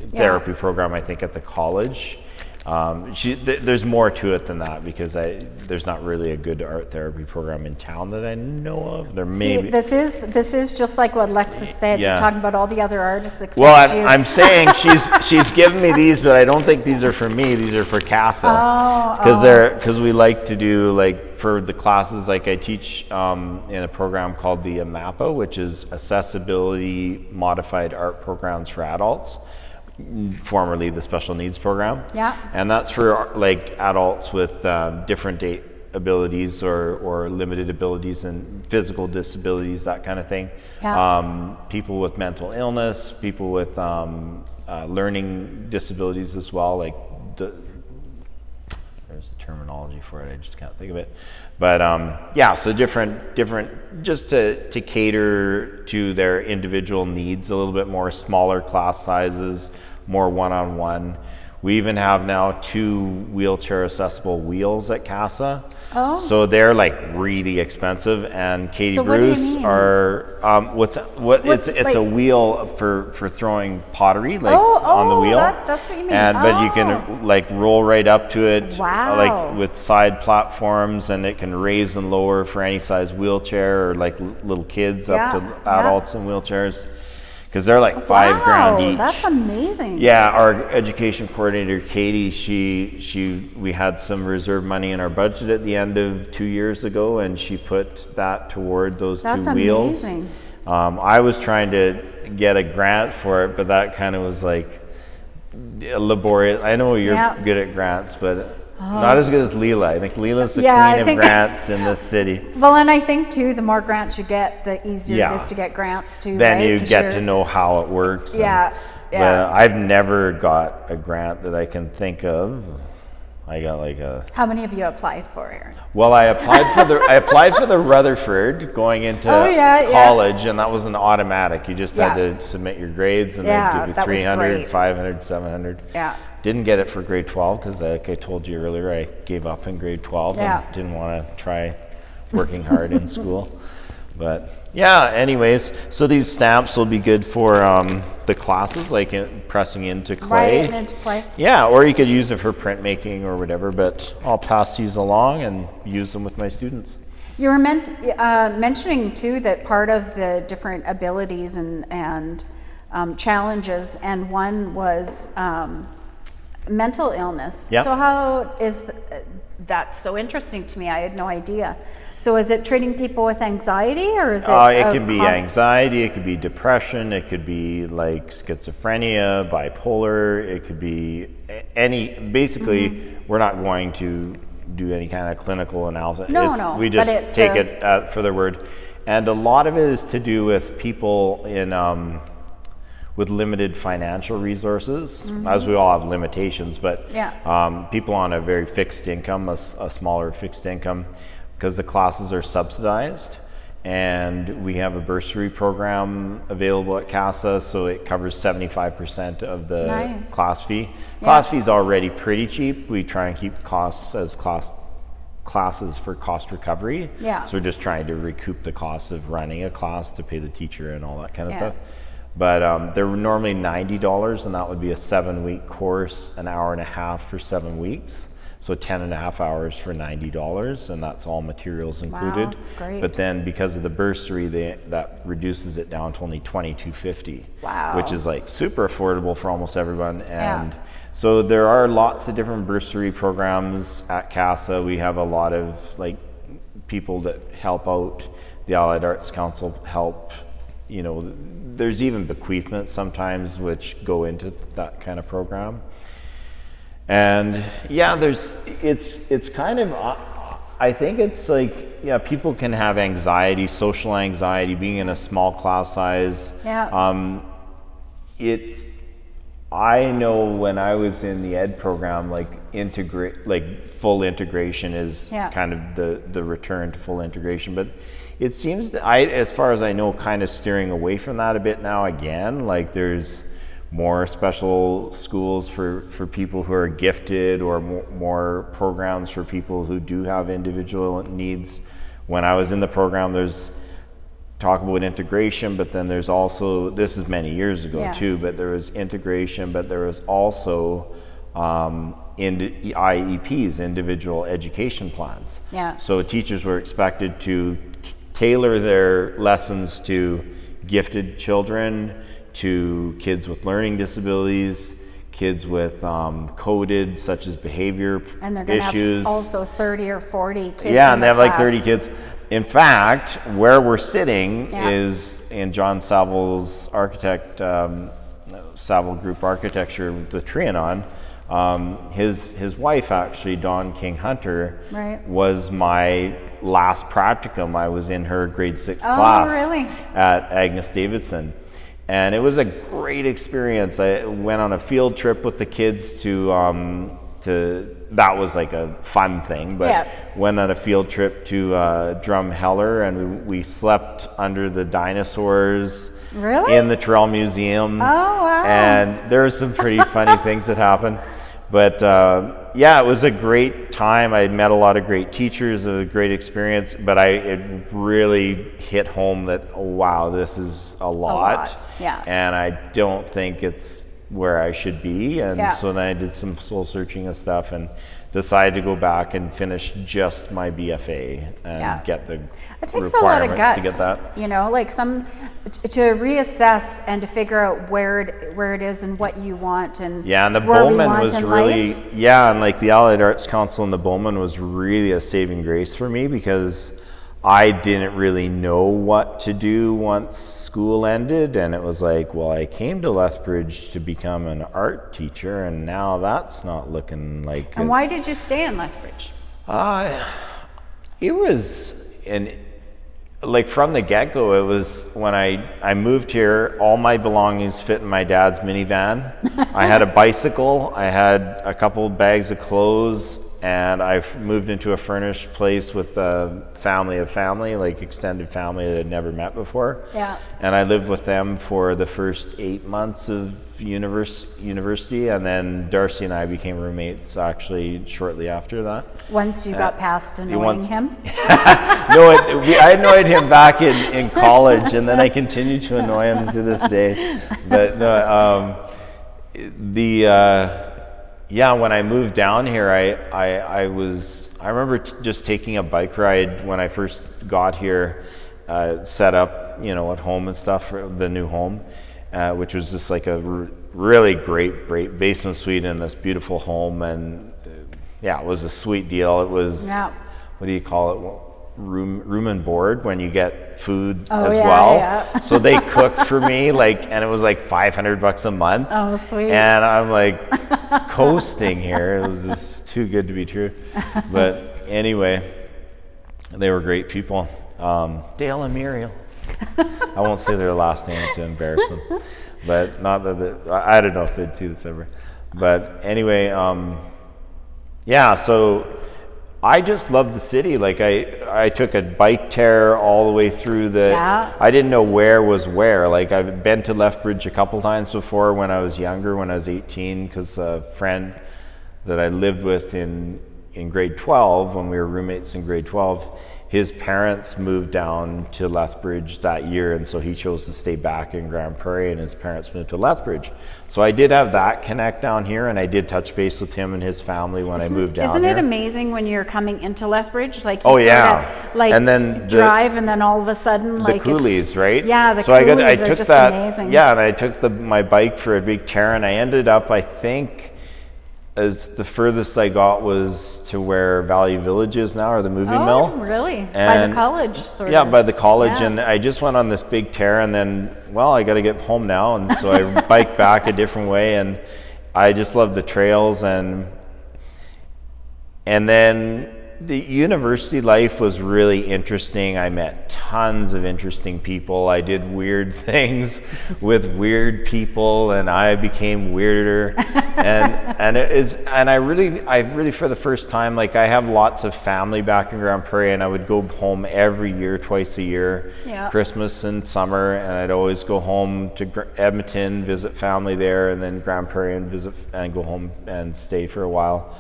therapy program, I think, at the college. Um, she, th- there's more to it than that because I, there's not really a good art therapy program in town that I know of. There may See, be. this is this is just like what Alexis said. Yeah. You're talking about all the other artists except well. I'm, I'm saying she's she's given me these, but I don't think these are for me. These are for Casa. Oh, because oh. they're because we like to do like for the classes like I teach um, in a program called the AMAPA, which is Accessibility Modified Art Programs for Adults, formerly the Special Needs Program. Yeah. and that's for like adults with um, different abilities or, or limited abilities and physical disabilities, that kind of thing. Yeah. Um, people with mental illness, people with um, uh, learning disabilities as well, like d- there's a terminology for it. I just can't think of it. But um, yeah, so different, different, just to, to cater to their individual needs a little bit more, smaller class sizes, more one-on-one. We even have now two wheelchair accessible wheels at Casa. Oh. So they're like really expensive, and Katie So what do you Bruce are um, what's what? What's- it's it's a wheel for for throwing pottery like Oh, on the oh, wheel. that- that's what you mean. And but you Oh. can like roll right up to it, Wow. like with side platforms, and it can raise and lower for any size wheelchair or like l- little kids Yeah, up to yeah. adults in wheelchairs, because they're like five wow, grand each. That's amazing. Yeah, our education coordinator Katie, she she we had some reserve money in our budget at the end of two years ago, and she put that toward those That's two wheels. amazing. Um, I was trying to get a grant for it, but that kind of was like laborious. I know you're Yeah. good at grants, but Oh. not as good as Leela. I think Leela's the Yeah, queen of grants in this city. Well, and I think too, the more grants you get, the easier Yeah. it is to get grants too. then right? you get to know how it works. and- Yeah, But yeah. I've never got a grant that I can think of. I got like a How many of you applied for, Aaron? well, I applied for the I applied for the Rutherford going into Oh, yeah, yeah. college, and that was an automatic. You just had to submit your grades, and Yeah, they'd give you that 300, 500, 700. Yeah. Didn't get it for grade 12 because, like I told you earlier, I gave up in grade 12 Yeah. and didn't want to try working hard in school. But yeah, anyways, so these stamps will be good for um, the classes, like in, pressing into clay. Right, into play. Yeah, or you could use it for printmaking or whatever, but I'll pass these along and use them with my students. You were meant, uh, mentioning too that part of the different abilities and, and um, challenges, and one was um, mental illness. Yeah. So how is th- uh, that's so interesting to me? I had no idea. So is it treating people with anxiety, or is it? Uh, it can be anxiety, it could be depression, it could be like schizophrenia, bipolar, it could be any. Basically, Mm-hmm. we're not going to do any kind of clinical analysis. No, It's- no, We just take a- it at, for their word. And a lot of it is to do with people in. Um, with limited financial resources, as we all have limitations, but Mm-hmm. Yeah. um, people on a very fixed income, a smaller fixed income, because the classes are subsidized. And we have a bursary program available at CASA, so it covers 75% of the Nice. class fee. Class fee is already pretty cheap. We try and keep costs as cost classes for cost recovery. Yeah. So we're just trying to recoup the costs of running a class to pay the teacher and all that kind of Yeah. stuff. But um, they're normally ninety dollars, and that would be a seven-week course, an hour and a half for seven weeks. So 10 and a half hours for $90, and that's all materials included. Wow, that's great. But then because of the bursary, they, that reduces it down to only 2250 Wow. which is like super affordable for almost everyone. Yeah. And so there are lots of different bursary programs at CASA. We have a lot of like people that help out. The Allied Arts Council help. You know, there's even bequeathments sometimes which go into that kind of program. And yeah, there's it's it's kind of uh, I think it's like yeah, people can have anxiety, social anxiety, being in a small class size. Yeah. Um, it I know when I was in the ed program, like integrate, like full integration is Yeah. kind of the the return to full integration. But it seems that I, as far as I know, kind of steering away from that a bit now. Again, like there's more special schools for for people who are gifted, or more, more programs for people who do have individual needs. When I was in the program, there's talk about integration, but then there's also this is many years ago Yeah. too. But there was integration, but there was also um, in IEPs, individual education plans. Yeah. So teachers were expected to tailor their lessons to gifted children, to kids with learning disabilities, kids with um, coded such as behavior And they're issues. have also 30 or 40 kids. Yeah, and the they have like 30 kids. In fact, where we're sitting Yeah. is in John Saville's architect, um, Saville Group Architecture, the Trianon. Um, his his wife actually, Dawn King Hunter, Right. was my last practicum. I was in her grade six Oh, class really? at Agnes Davidson. And it was a great experience. I went on a field trip with the kids to, um, to that was like a fun thing, but Yeah. went on a field trip to uh, Drumheller and we, we slept under the dinosaurs Really? in the Tyrrell Museum. Oh, wow. And there were some pretty funny things that happened. But uh, yeah, it was a great time. I met a lot of great teachers, It was a great experience. But I it really hit home that oh, wow, this is a lot. lot, yeah. And I don't think it's where I should be. And Yeah. so then I did some soul searching and stuff, and decided to go back and finish just my BFA and Yeah. get the It takes a lot of guts to get that. You know, like some to reassess and to figure out where it, where it is and what you want and Yeah, and the Bowman was really life. yeah, and like the Allied Arts Council and the Bowman was really a saving grace for me because I didn't really know what to do once school ended, and it was like, well, I came to Lethbridge to become an art teacher, and now that's not looking like. And it- why did you stay in Lethbridge? uh, it was an like from the get go. It was when I I moved here. All my belongings fit in my dad's minivan. I had a bicycle. I had a couple bags of clothes, and I f- moved into a furnished place with a family of family, like extended family that I'd never met before. Yeah. And I lived with them for the first eight months of univers- university, and then Darcy and I became roommates actually shortly after that. Once you got past annoying once- him? no, it, we, I annoyed him back in, in college, and then I continue to annoy him to this day. But no, um, the uh, yeah, when I moved down here, I, I, I was I remember t- just taking a bike ride when I first got here, uh, set up you know at home and stuff for the new home, uh, which was just like a r- really great great basement suite in this beautiful home, and uh, yeah, it was a sweet deal. It was Yeah. what do you call it? Room, room and board when you get food Oh, as yeah, well. yeah. so they cooked for me, like, and it was like 500 bucks a month. Oh, sweet. And I'm like coasting here. It was just too good to be true. But anyway, they were great people. Um, Dale and Muriel. I won't say their last name to embarrass them, but not that I don't know if they'd see this ever. But anyway, um, yeah. So I just love the city. Like I, I took a bike tear all the way through the. Yeah. I didn't know where was where. Like I've been to Lethbridge a couple times before when I was younger, when I was 18, because a friend that I lived with in in grade 12 when we were roommates in grade 12 his parents moved down to Lethbridge that year, and so he chose to stay back in Grande Prairie, and his parents moved to Lethbridge. So I did have that connect down here, and I did touch base with him and his family when I moved down Isn't here. it amazing when you're coming into Lethbridge? Like Oh, yeah. like And then the- drive, and then all of a sudden, the like it's- coolies, right? Yeah, the so I got I coolies are took just that. amazing. Yeah, and I took the my bike for a big tear, and I ended up, I think, as the furthest I got was to where Valley Village is now, or the movie Oh, mill. really? By the college, sort Yeah, of. by the college, Yeah. and I just went on this big tear, and then, well, I got to get home now, and so I biked back a different way, and I just love the trails, and and then the university life was really interesting. I met tons of interesting people. I did weird things with weird people, and I became weirder. and and it is and I really I really for the first time like I have lots of family back in Grande Prairie, and I would go home every year, twice a year, Yeah. Christmas and summer, and I'd always go home to Edmonton, visit family there, and then Grande Prairie and visit and go home and stay for a while.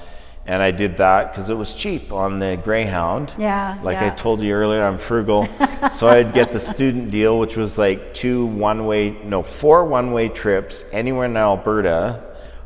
And I did that because it was cheap on the Greyhound. Yeah, Like I told you earlier, I'm frugal. so I'd get the student deal, which was like two one way, no, four one way trips anywhere in Alberta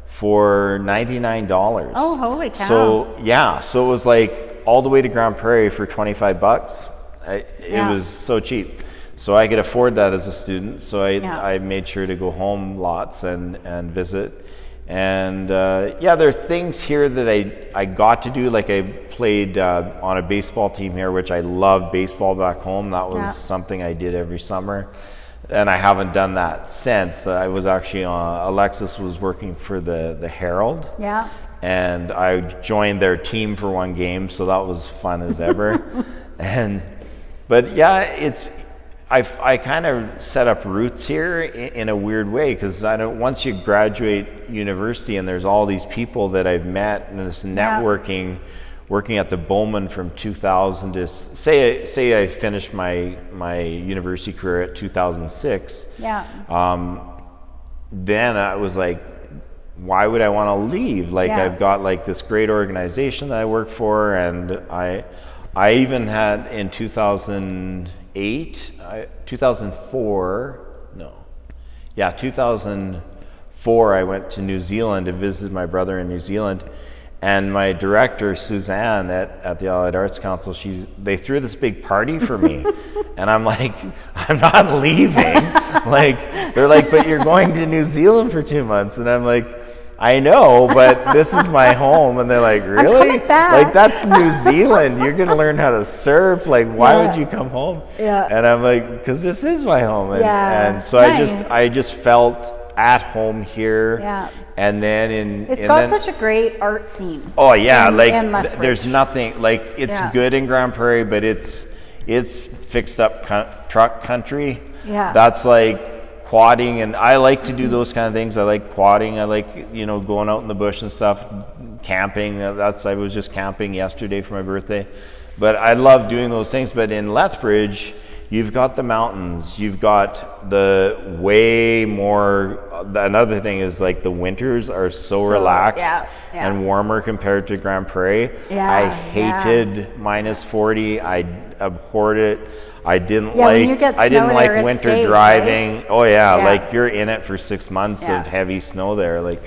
for $99. Oh, holy cow. So, yeah, so it was like all the way to Grande Prairie for 25 bucks. I, it Yeah. was so cheap. So I could afford that as a student. So I, Yeah. I made sure to go home lots and, and visit. And uh, yeah, there are things here that I, I got to do. Like I played uh, on a baseball team here, which I loved baseball back home. That was Yeah. something I did every summer. And I haven't done that since. I was actually on, Alexis was working for the, the Herald yeah. and I joined their team for one game, so that was fun as ever. and but yeah, it's I I kind of set up roots here in, in a weird way because I don't once you graduate university and there's all these people that I've met and this networking. Working at the Bowman from 2000 to say say I finished my my university career at 2006 Yeah. um, then I was like, why would I want to leave? Like Yeah. I've got like this great organization that I work for, and I, I even had in 2008, I, 2004, no, yeah, 2004, I went to New Zealand to visit my brother in New Zealand. And my director, Suzanne, at, at the Allied Arts Council, she's, they threw this big party for me. and I'm like, I'm not leaving. like, they're like, but you're going to New Zealand for two months. And I'm like, I know, but this is my home. And they're like, really? coming back." Like, that's New Zealand. You're going to learn how to surf. Like, why Yeah. would you come home? Yeah. And I'm like, because this is my home. And, Yeah, and so I just. I just felt at home here. Yeah. And then in, It's and got then, such a great art scene. Oh yeah, in- like th- there's nothing like it's Yeah. good in Grande Prairie, but it's it's fixed up co- truck country. Yeah. That's like quadding, and I like to do those kind of things. I like quadding. I like you know going out in the bush and stuff, camping. That's I was just camping yesterday for my birthday, but I love doing those things. But in Lethbridge. You've got the mountains. You've got the way more. Another thing is like the winters are so, relaxed yeah, yeah. and warmer compared to Grande Prairie. Yeah, I hated minus 40. I abhorred it. I didn't Yeah, when like you get I didn't like winter stays, driving. Oh yeah, Yeah. like you're in it for 6 months Yeah. of heavy snow there like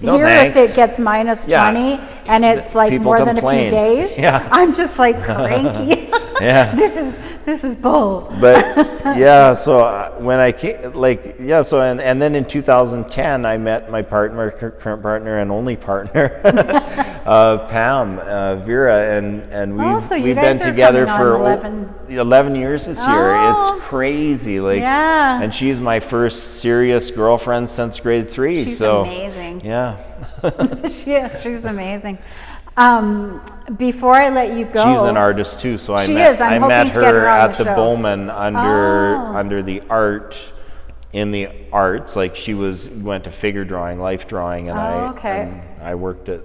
no Here, thanks. if it gets minus. 20 and it's like people more than a few days, Yeah. I'm just like cranky. Yeah. this is this is bull. but yeah, so uh, when I came, like, yeah, so and, and then in 2010, I met my partner, current partner, and only partner, uh, Pam, uh, Vera, and and we've Oh, so we've been together for 11 11 years this year. Oh. It's crazy, like, Yeah. and she's my first serious girlfriend since grade three. She's so amazing. yeah, she, she's amazing. Um, before I let you go, she's an artist too. So I She met I met her her at the the. Bowman under Oh. under the art in the arts. Like she was went to figure drawing, life drawing, and Oh, I okay. and I worked at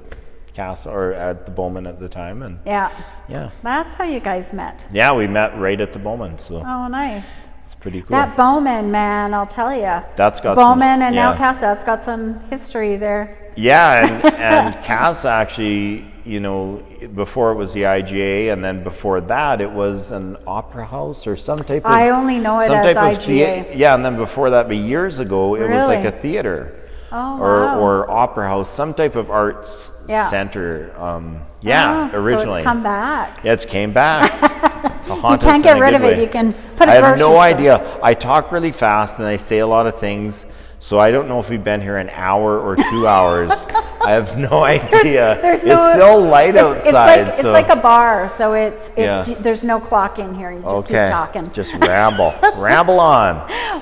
Castle or at the Bowman at the time, and yeah, yeah, that's how you guys met. yeah, we met right at the Bowman, so Oh, nice. it's pretty cool. That Bowman man, I'll tell you. That's got some- Bowman and now yeah. Casa. That's got some history there. Yeah, and, and Cass actually, you know, before it was the IGA, and then before that it was an opera house or some type of. I only know it some as type of IGA. thea- yeah, and then before that, but years ago, it was like a theater. Oh, or, wow. or opera house, some type of arts Yeah. center. Um, yeah, Ah, originally. So it's come back. Yeah, it's came back. to haunt can't us get rid of it. way. You can put I have no store. idea. I talk really fast and I say a lot of things, so I don't know if we've been here an hour or two hours. I have no idea. There's it's no. still light it's, outside. It's like, so. it's like a bar, so it's it's Yeah. there's no clock in here. You just okay. keep talking. Just ramble, ramble on.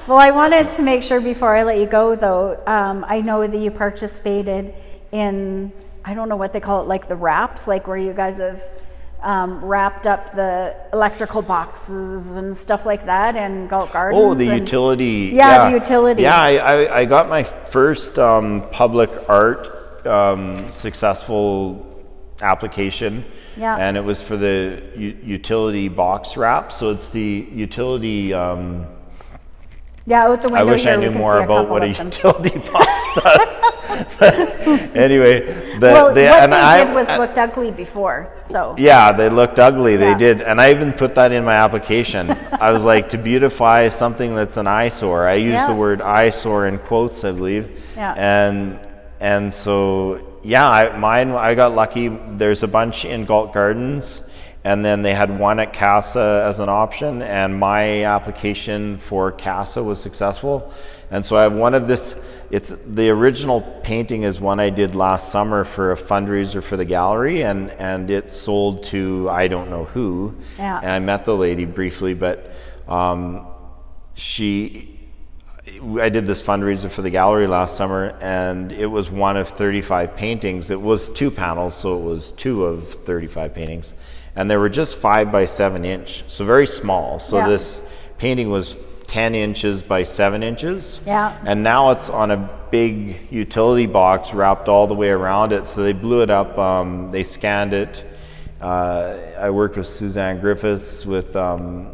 Well, I wanted to make sure before I let you go, though, um, I know that you participated in, I don't know what they call it, like the wraps, like where you guys have um, wrapped up the electrical boxes and stuff like that in Galt Gardens. Oh, the and- utility. Yeah, the utility. Yeah, I, I, I got my first um, public art um, successful application. Yeah. And it was for the u- utility box wrap. So it's the utility. Um, Yeah, out the window I wish here, I knew more about what a couple of them. utility box does. Anyway, the, Well, the, what and they I, did was I- looked ugly before, so. yeah, they looked ugly. They did, and I even put that in my application. I was like, to beautify something that's an eyesore. I used Yeah. the word eyesore in quotes, I believe. Yeah. And and so yeah, I, mine. I got lucky. There's a bunch in Galt Gardens, and then they had one at Casa as an option, and my application for Casa was successful. And so I have one of this. It's the original painting is one I did last summer for a fundraiser for the gallery, and and it sold to I don't know who. Yeah. And I met the lady briefly, but um, she I did this fundraiser for the gallery last summer, and it was one of 35 paintings. It was two panels, so it was two of 35 paintings, and they were just five by seven inch, so very small. So Yeah. this painting was 10 inches by seven inches, Yeah. and now it's on a big utility box wrapped all the way around it. So they blew it up, um, they scanned it. Uh, I worked with Suzanne Griffiths with. Um,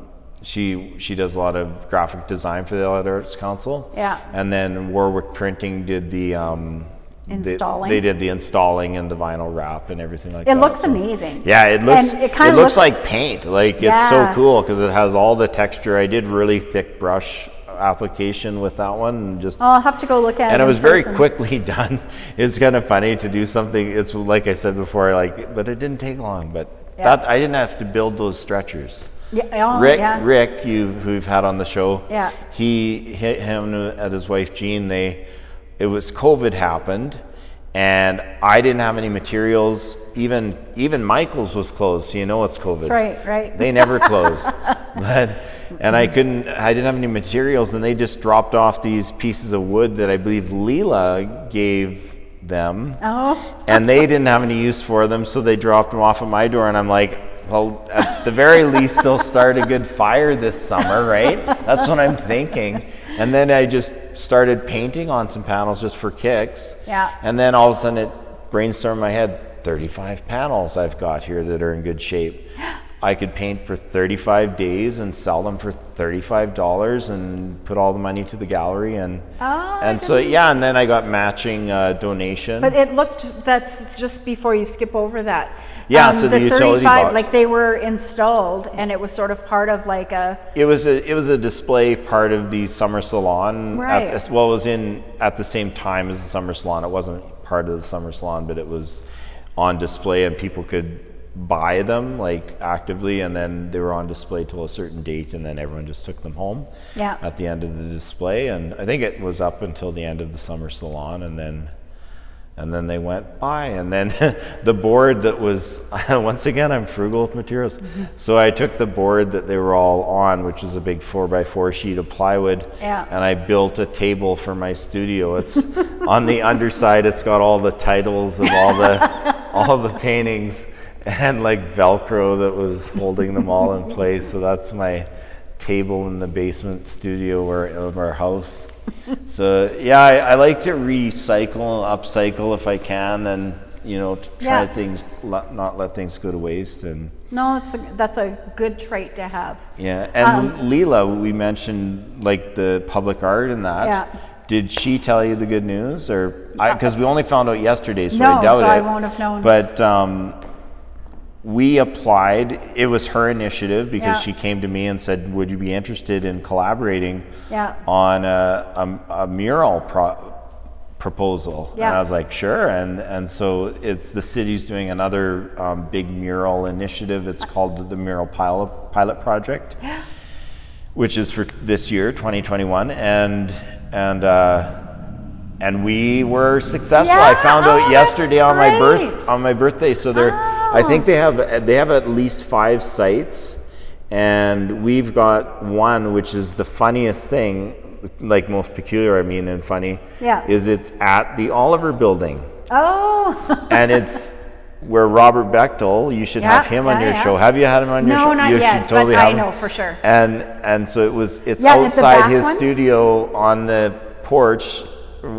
she she does a lot of graphic design for the Allied Arts Council. Yeah. And then Warwick Printing did the um, Installing. They, did the installing and the vinyl wrap and everything like It that. It looks So- amazing. Yeah, it looks And it, it kinda looks, looks- like paint. Like it's so cool because it has all the texture. I did really thick brush application with that one and just I'll have to go look at it. and it was very quickly done. It's kind of funny to do something. It's like I said before, like, but it didn't take long. But Yeah. that I didn't have to build those stretchers. Yeah, oh, Rick, yeah. Rick, you who you've had on the show. Yeah. He, he, him and his wife Jean. They, it was COVID happened, and I didn't have any materials. Even even Michael's was closed, so you know it's COVID. That's right, right. They never close. but and I couldn't I didn't have any materials and they just dropped off these pieces of wood that I believe Leela gave them. Oh. And they didn't have any use for them, so they dropped them off at my door and I'm like, well, at the very least they'll start a good fire this summer, right? That's what I'm thinking. And then I just started painting on some panels just for kicks. Yeah. And then all of a sudden it brainstormed in my head 35 panels I've got here that are in good shape. I could paint for 35 days and sell them for $35 and put all the money to the gallery and Oh, and so yeah and then I got matching uh, donation. But it looked, that's just before you skip over that. Um, Yeah, so the utility 35, box. like they were installed and it was sort of part of like a, It was a it was a display part of the summer salon. Right. At, well, it was in at the same time as the summer salon. It wasn't part of the summer salon, but it was on display, and people could buy them like actively, and then they were on display till a certain date, and then everyone just took them home. Yeah. At the end of the display, and I think it was up until the end of the summer salon, and then and then they went by and then the board that was once again i'm frugal with materials Mm-hmm. so i took the board that they were all on which is a big 4x4 sheet of plywood Yeah. and i built a table for my studio it's on the underside it's got all the titles of all the all the paintings and like velcro that was holding them all in place so that's my table in the basement studio or of our house so yeah, I, I like to recycle, and upcycle if I can, and you know, try Yeah. things, not let things go to waste. And no, it's a, that's a good trait to have. yeah, and Um, Leela, we mentioned like the public art and that. Yeah. Did she tell you the good news, or because we only found out yesterday, so No, I doubt so it. I won't have known. But um, we applied. It was her initiative because Yeah. she came to me and said, "Would you be interested in collaborating Yeah. on a, a, a mural pro- proposal?" And I was like, "Sure." And and so it's the city's doing another um, big mural initiative. It's called the Mural Pilot Pilot Project, which is for this year, 2021, and and. Uh, and we were successful. I found Oh, out that's yesterday on my birth on my birthday. So they're, I Oh. think they have they have at least five sites, and we've got one which is the funniest thing, like most peculiar. I mean, and funny. Yeah. Is it's at the Oliver Building, Oh. and it's. Where Robert Bechtel, you should Yeah, have him on yeah, your yeah. show. Have you had him on your No, show? not you yet, should totally but I have him. know for sure. And and so it was. It's Yeah, outside his one? studio on the porch. That,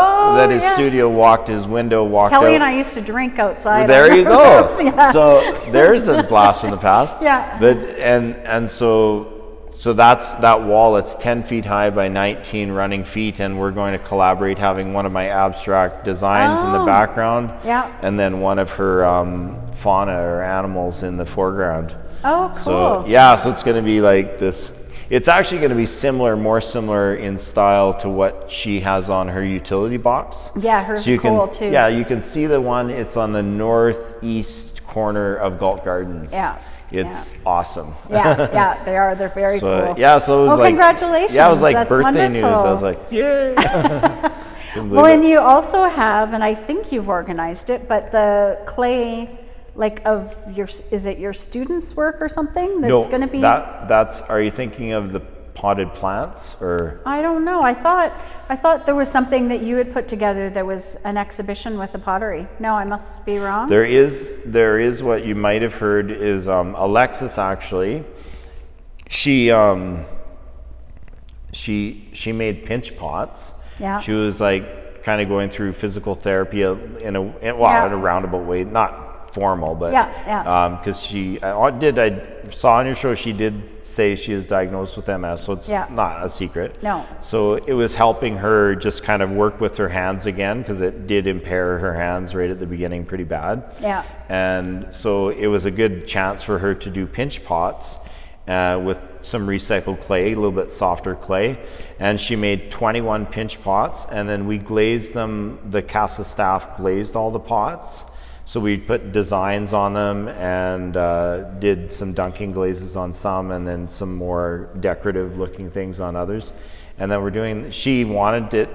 Oh, that his yeah. studio walked his window walked out. Kelly and I used to drink outside. There you go. Yeah. So there's a blast from the past. Yeah. But and and so so that's that wall. It's 10 feet high by 19 running feet, and we're going to collaborate, having one of my abstract designs in the Oh. background, Yeah. and then one of her um, fauna or animals in the foreground. Oh, cool. So yeah, so it's going to be like this. It's actually going to be similar, more similar in style to what she has on her utility box. Yeah, hers so you cool, can, too. Yeah, you can see the one. It's on the northeast corner of Galt Gardens. Yeah, it's awesome. yeah, yeah, they are. They're very So cool. yeah, so it was Well, like congratulations. Yeah, it was like That's birthday news. I was like, yay! Well, believe and you also have, and I think you've organized it, but the clay, like of your, is it your students' work or something? That's no, going to be. that that's. Are you thinking of the potted plants or? I don't know. I thought I thought there was something that you had put together that was an exhibition with the pottery. No, I must be wrong. There is there is what you might have heard is um, Alexis actually. She um, she she made pinch pots. Yeah. She was like kind of going through physical therapy in a in, well Yeah. in a roundabout way, not formal, but Yeah, yeah. Because she I did I saw on your show she did say she is diagnosed with MS, so it's Yeah. not a secret. No. So it was helping her just kind of work with her hands again because it did impair her hands right at the beginning pretty bad. Yeah. And so it was a good chance for her to do pinch pots uh, with some recycled clay, a little bit softer clay. And she made 21 pinch pots, and then we glazed them. The CASA staff glazed all the pots. So we put designs on them and uh, did some dunking glazes on some, and then some more decorative looking things on others. And then we're doing, she wanted it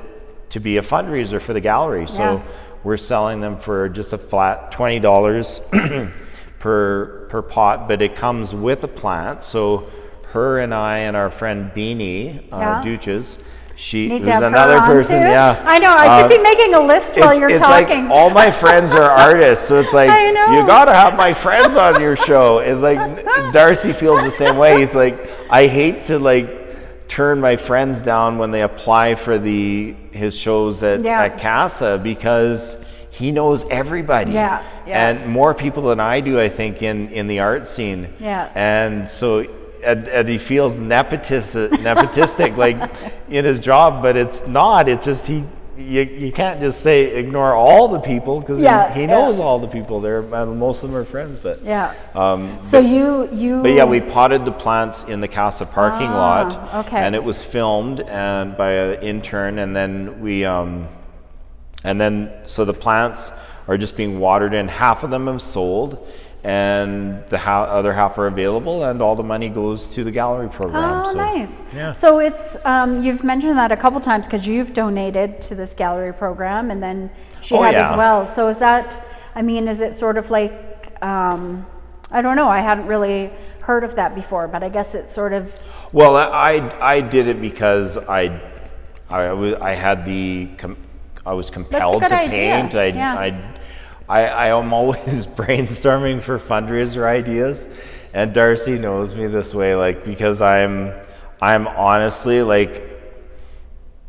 to be a fundraiser for the gallery. So Yeah. we're selling them for just a flat twenty dollars per per pot, but it comes with a plant. So her and I and our friend Beanie uh, Yeah. Duches, she Need have another person. too? Yeah, I know. I should Uh, be making a list while you're it's talking. like all my friends are artists, so it's like you gotta have my friends on your show. It's like Darcy feels the same way. He's like, I hate to like turn my friends down when they apply for the his shows at, Yeah. at CASA because he knows everybody. Yeah, yeah. And more people than I do, I think, in, in the art scene. Yeah. And so and, and he feels nepotistic, nepotistic like in his job, but it's not. It's just he. You, you can't just say ignore all the people because Yeah, he, he yeah. knows all the people there. and Most of them are friends, but yeah. Um, So you you. but yeah, we potted the plants in the Casa parking Ah, lot, okay. and it was filmed and by an intern, and then we, um, and then so the plants are just being watered in. Half of them have sold, and the ha- other half are available, and all the money goes to the gallery program. Oh, so, nice. Yeah. So it's um, you've mentioned that a couple times because you've donated to this gallery program, and then she Oh, had as well. So is that? I mean, is it sort of like? Um, I don't know. I hadn't really heard of that before, but I guess it's sort of. Well, I, I I did it because I I was I had the com- I was compelled to idea, paint. I, yeah. I I I am always brainstorming for fundraiser ideas, and Darcy knows me this way, like because I'm I'm honestly like.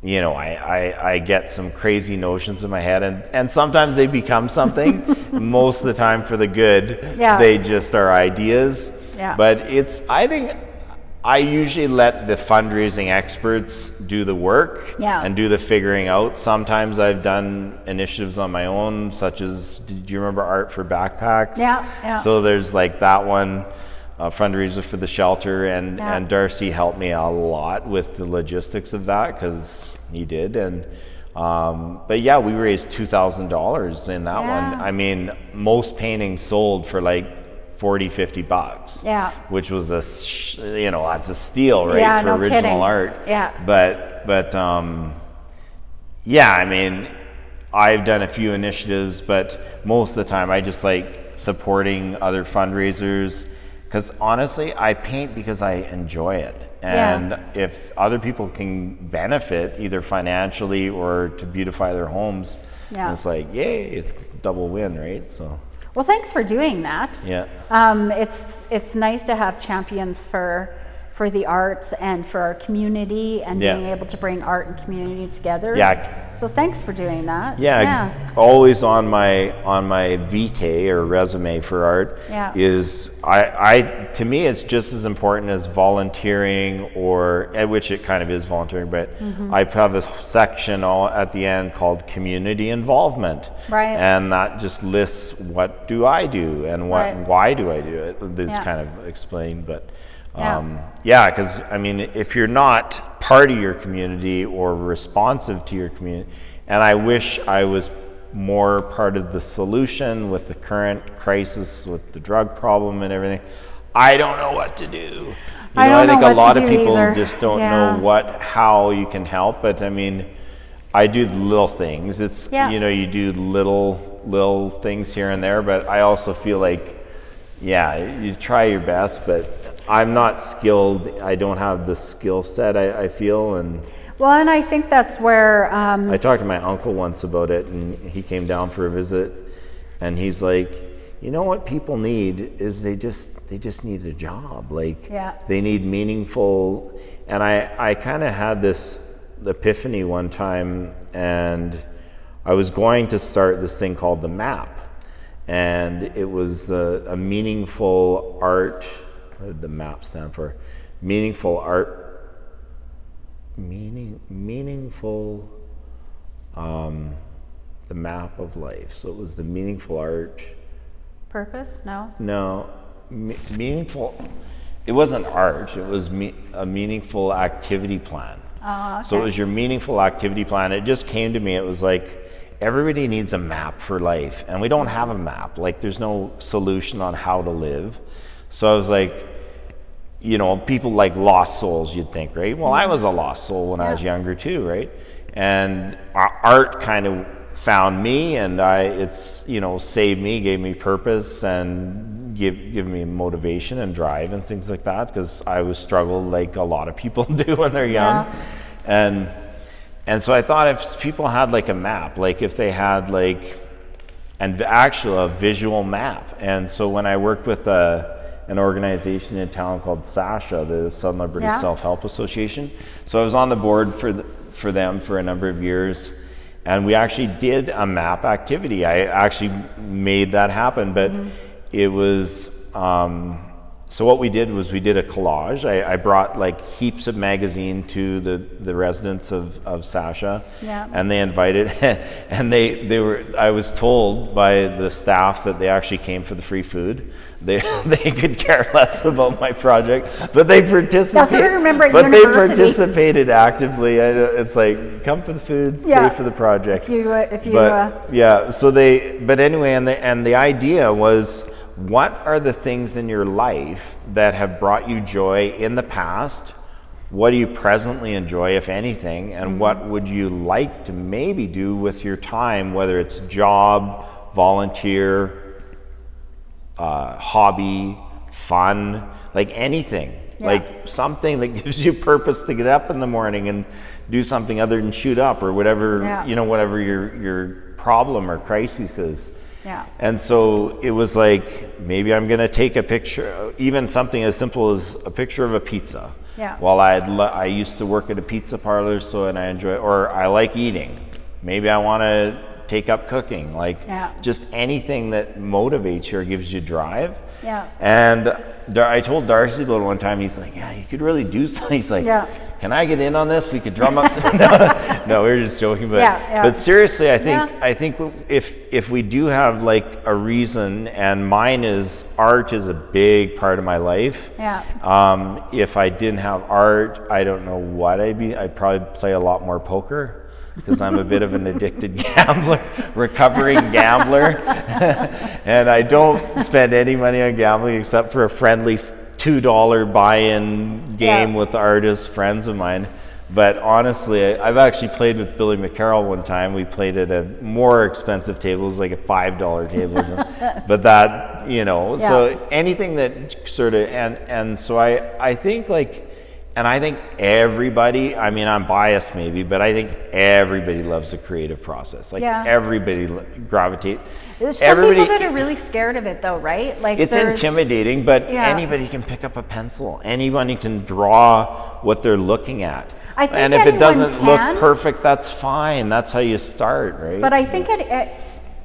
You know, I, I, I get some crazy notions in my head, and, and sometimes they become something. Most of the time, for the good, Yeah. they just are ideas. Yeah. But it's, I think, I usually let the fundraising experts do the work Yeah. and do the figuring out. Sometimes I've done initiatives on my own, such as, do you remember Art for Backpacks? Yeah, yeah. So there's like that one, uh, fundraiser for the shelter, and, Yeah. and Darcy helped me a lot with the logistics of that because he did. And um, but yeah, we raised two thousand dollars in that one. I mean, most paintings sold for like 40, 50 bucks. Yeah. Which was a, sh- you know, that's a steal, right, Yeah, for no original kidding. art. Yeah. But, but, um, yeah, I mean, I've done a few initiatives, but most of the time I just like supporting other fundraisers because honestly, I paint because I enjoy it. Yeah. And if other people can benefit either financially or to beautify their homes, Yeah. it's like, yay, it's double win, right? So, Well, thanks for doing that. yeah. Um, it's it's nice to have champions for for the arts and for our community and Yeah. being able to bring art and community together. Yeah. So thanks for doing that. Yeah, Yeah. always on my on my vitae or resume for art Yeah. is I, I to me it's just as important as volunteering or at which it kind of is volunteering, but Mm-hmm. I have a section all at the end called community involvement, Right. And that just lists what do I do and what Right. why do I do it. This kind of explained, but. Yeah. Um, yeah, because I mean, if you're not part of your community or responsive to your community, and I wish I was more part of the solution with the current crisis with the drug problem and everything, I don't know what to do. You I know, I think know a lot of people either. just don't Yeah. know what how you can help. But I mean, I do little things. It's Yeah. you know, you do little little things here and there, but I also feel like yeah, you try your best, but I'm not skilled. I don't have the skill set. I, I feel, and Well, and I think that's where um, I talked to my uncle once about it, and he came down for a visit, and he's like, you know what people need is they just they just need a job. Like Yeah. they need meaningful. And I I kind of had this epiphany one time, and I was going to start this thing called the Map, and it was a, a meaningful art. What did the map stand for? Meaningful art. Meaning meaningful um, the map of life. So it was the meaningful art. purpose. No. No, me- meaningful. It wasn't art. It was me- a meaningful activity plan. Oh, So it was your meaningful activity plan. It just came to me. It was like everybody needs a map for life, and we don't have a map. Like there's no solution on how to live. So I was like, you know, people like lost souls, you'd think, right? Well, I was a lost soul when I was younger too, right? And art kind of found me, and I, it's you know, saved me, gave me purpose, and give give me motivation and drive and things like that. Because I was struggled like a lot of people do when they're young, Yeah. and and so I thought if people had like a map, like if they had like and actually a visual map. And so when I worked with a, an organization in town called SASHA, the Southern Alberta Yeah. Self Help Association, so I was on the board for the, for them for a number of years, and we actually did a map activity. I actually made that happen, but it was. Um, so what we did was we did a collage. I, I brought like heaps of magazine to the, the residents of, of Sasha, Yeah. and they invited, and they, they were. I was told by the staff that they actually came for the free food. They they could care less about my project, but they participated. but they participated actively. I, it's like come for the food, stay Yeah. for the project. If you, uh, if you, but uh, yeah, so they. But anyway, and the and the idea was, what are the things in your life that have brought you joy in the past? What do you presently enjoy, if anything, and what would you like to maybe do with your time, whether it's job, volunteer, uh, hobby, fun, like anything, Yeah. like something that gives you purpose to get up in the morning and do something other than shoot up or whatever Yeah. you know, whatever your your problem or crisis is. Yeah. And so it was like maybe I'm going to take a picture, even something as simple as a picture of a pizza. Yeah. Well, I I used to work at a pizza parlor, so and I enjoy, or I like eating. Maybe I want to take up cooking. Like Yeah. just anything that motivates you or gives you drive. Yeah. And I told Darcy about it one time. He's like, "Yeah, you could really do something." He's like, Yeah. "Can I get in on this? We could drum up." Some-" no, no, we were just joking, but Yeah, yeah. but seriously, I think. I think if if we do have like a reason, and mine is art is a big part of my life. Yeah. Um, if I didn't have art, I don't know what I'd be. I'd probably play a lot more poker because I'm a bit of an addicted gambler, recovering gambler, and I don't spend any money on gambling except for a friendly two dollar buy-in game Yeah. with artists, friends of mine. But honestly, I've actually played with Billy McCarroll one time. We played at a more expensive table. It was like a five dollar table, but that you know. Yeah. So anything that sort of and and so I I think like. And I think everybody, I mean, I'm biased maybe, but I think everybody loves the creative process. Like Yeah. everybody l- gravitate. There's some everybody, people that are really scared of it, though, right? Like it's intimidating, but Yeah. anybody can pick up a pencil. Anybody can draw what they're looking at. I think and if it doesn't can. look perfect, that's fine. That's how you start, right? But I think it, it,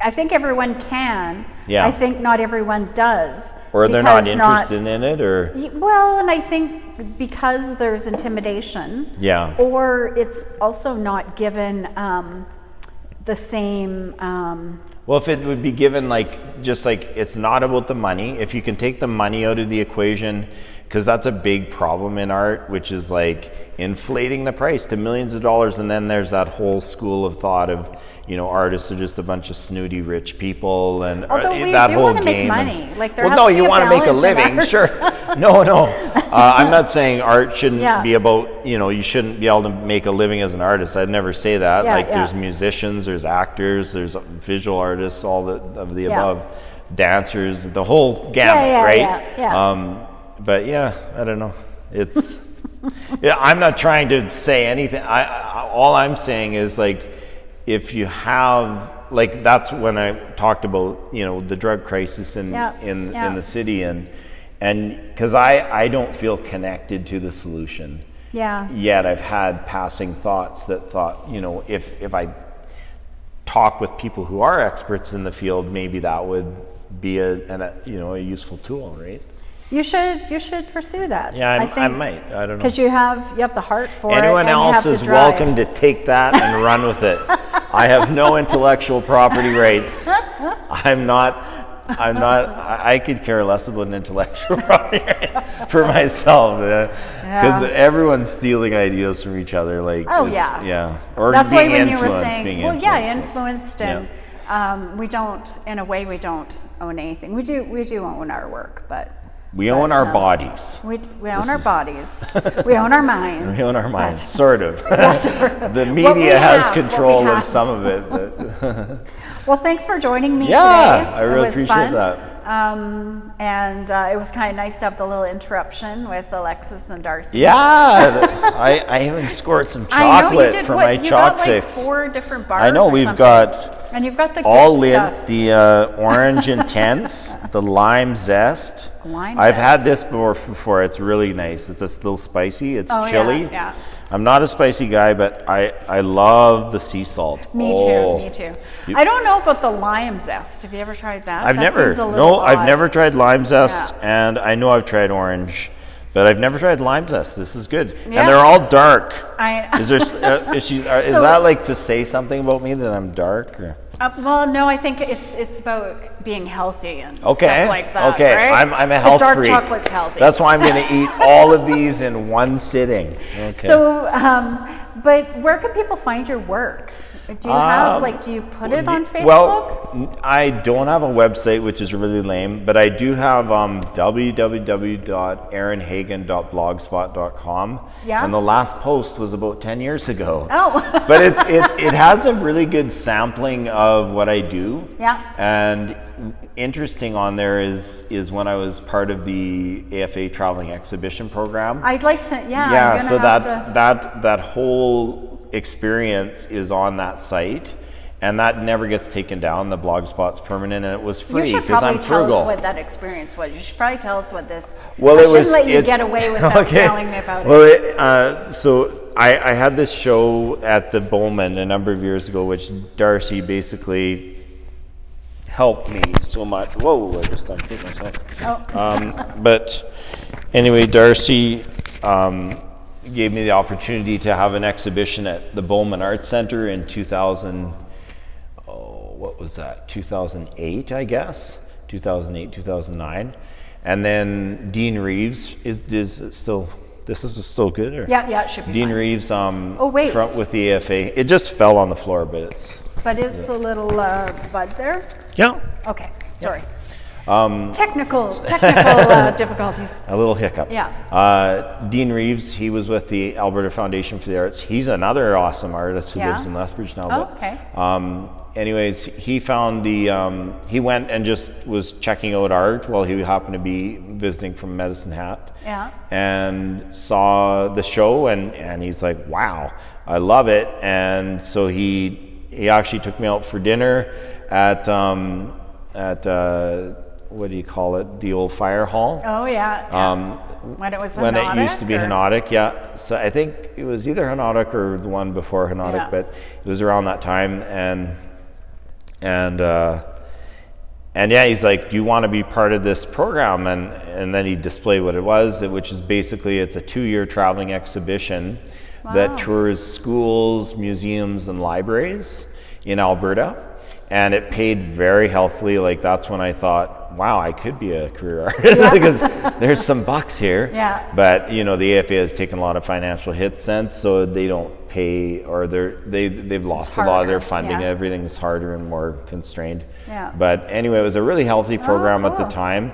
I think everyone can. Yeah. I think not everyone does. or they're not interested in it, or Well, and I think because there's intimidation. Yeah. Or it's also not given um, the same. Um, Well, if it would be given like just like it's not about the money, if you can take the money out of the equation, because that's a big problem in art, which is like inflating the price to millions of dollars, and then there's that whole school of thought of you know artists are just a bunch of snooty rich people, and Although uh, we that do whole game. make and- Like, there well, no, you want to make a living, sure. No, no, uh, I'm not saying art shouldn't Yeah. be about you know you shouldn't be able to make a living as an artist. I'd never say that. Yeah, like yeah. there's musicians, there's actors, there's visual artists, all the, of the Yeah. above, dancers, the whole gamut, yeah, right? yeah, yeah. Um, but yeah, I don't know. It's. yeah, I'm not trying to say anything. I, I, all I'm saying is like, if you have like that's when I talked about you know the drug crisis in Yeah, in yeah. in the city and and because I I don't feel connected to the solution yeah. yet I've had passing thoughts that thought, you know, if if I talk with people who are experts in the field, maybe that would be a, an, a you know a useful tool, right? You should you should pursue that. Yeah, I- I think, might. I don't know. Because you have you have the heart for it. Anyone and you else is welcome to take that and run with it. I have no intellectual property rights. I'm not. I'm not. I, I could care less about an intellectual property for myself, because Yeah. everyone's stealing ideas from each other. Like, Oh, yeah. yeah, or That's being why when you were saying, well, yeah, influenced. influenced, and um, we don't, in a way, we don't own anything. We do, we do own our work, but We own but, our um, bodies. we, we own This our is- bodies. we own our minds. We own our minds, but- sort of. the media has have, control of some of it. But Well, thanks for joining me Yeah, today. I really appreciate fun. that. Um, and uh, it was kind of nice to have the little interruption with Alexis and Darcy. yeah, I, I even scored some I know you chocolate did. for what, my you chalk got like fix. four different bars. I know we've something. got and you've got the all stuff. the uh, orange intense, the lime zest. Lime I've had this before. before. It's really nice. It's a little spicy. It's Oh, yeah, chili. yeah. I'm not a spicy guy, but I I love the sea salt. Me Oh. too. Me too. You- I don't know about the lime zest. Have you ever tried that? I've That never. seems a little No, I've never tried lime zest, Yeah. and I know I've tried orange, but I've never tried lime zest. This is good, Yeah. and they're all dark. I- is there? Uh, is, she, uh, is So- that like to say something about me that I'm dark? Or? Uh, well, no, I think it's it's about being healthy and Okay. stuff like that. okay. right? I'm, I'm a The health dark freak. chocolate's healthy. That's why I'm going to eat all of these in one sitting. Okay. So, um, but where can people find your work? Do you have Um, like? Do you put it on Facebook? Well, I don't have a website, which is really lame, but I do have um, www.aaronhagen.blogspot.com. Yeah? And the last post was about 10 years ago. Oh. but it, it, it has a really good sampling of what I do. Yeah. And interesting on there is, is when I was part of the AFA Traveling Exhibition Program I'd like to. Yeah. yeah so that to- that that whole experience is on that site and that never gets taken down the blog spot's permanent and it was You free should because probably i'm tell frugal us what that experience was. You should probably tell us what this. well I it shouldn't was let you get away without okay. telling me about well it. it, uh, so I, I had this show at the Bowman a number of years ago, which Darcy basically helped me so much. Whoa, I just unplugged myself. Oh. Um, but anyway, Darcy um, gave me the opportunity to have an exhibition at the Bowman Arts Center in 2000. Oh, what was that? 2008, I guess. 2008, 2009. And then Dean Reeves is, is still. This is still good, or Yeah, yeah, it should be Dean fine. Reeves. Um, Oh, wait. Front with the AFA. It just fell on the floor, but it's But is the little uh, bud there? Yeah. Okay, sorry. Um, Technical, technical uh, difficulties. A little hiccup. Yeah. Uh, Dean Reeves, he was with the Alberta Foundation for the Arts. He's another awesome artist who Yeah. lives in Lethbridge now. Oh, but, okay. Um, anyways, he found the, um, he went and just was checking out art while he happened to be visiting from Medicine Hat. Yeah. And saw the show and, and he's like, wow, I love it. And so he, he actually took me out for dinner at, um, at, uh, what do you call it? The old fire hall. Oh yeah. yeah. Um, when it was when it used to be Hypnotic, yeah. So I think it was either Hypnotic or the one before Hypnotic, Yeah. but it was around that time. And and uh, and yeah, he's like, "Do you want to be part of this program?" And and then he displayed what it was, which is basically it's a two-year traveling exhibition Wow. that tours schools, museums, and libraries in Alberta. And it paid very healthily. Like that's when I thought, "Wow, I could be a career artist because there's some bucks here." Yeah. But you know, the AFA has taken a lot of financial hits since, so they don't pay, or they're they they've lost a lot of their funding. yeah. Everything's harder and more constrained. Yeah. Oh, But anyway, it was a really healthy oh, program at the time,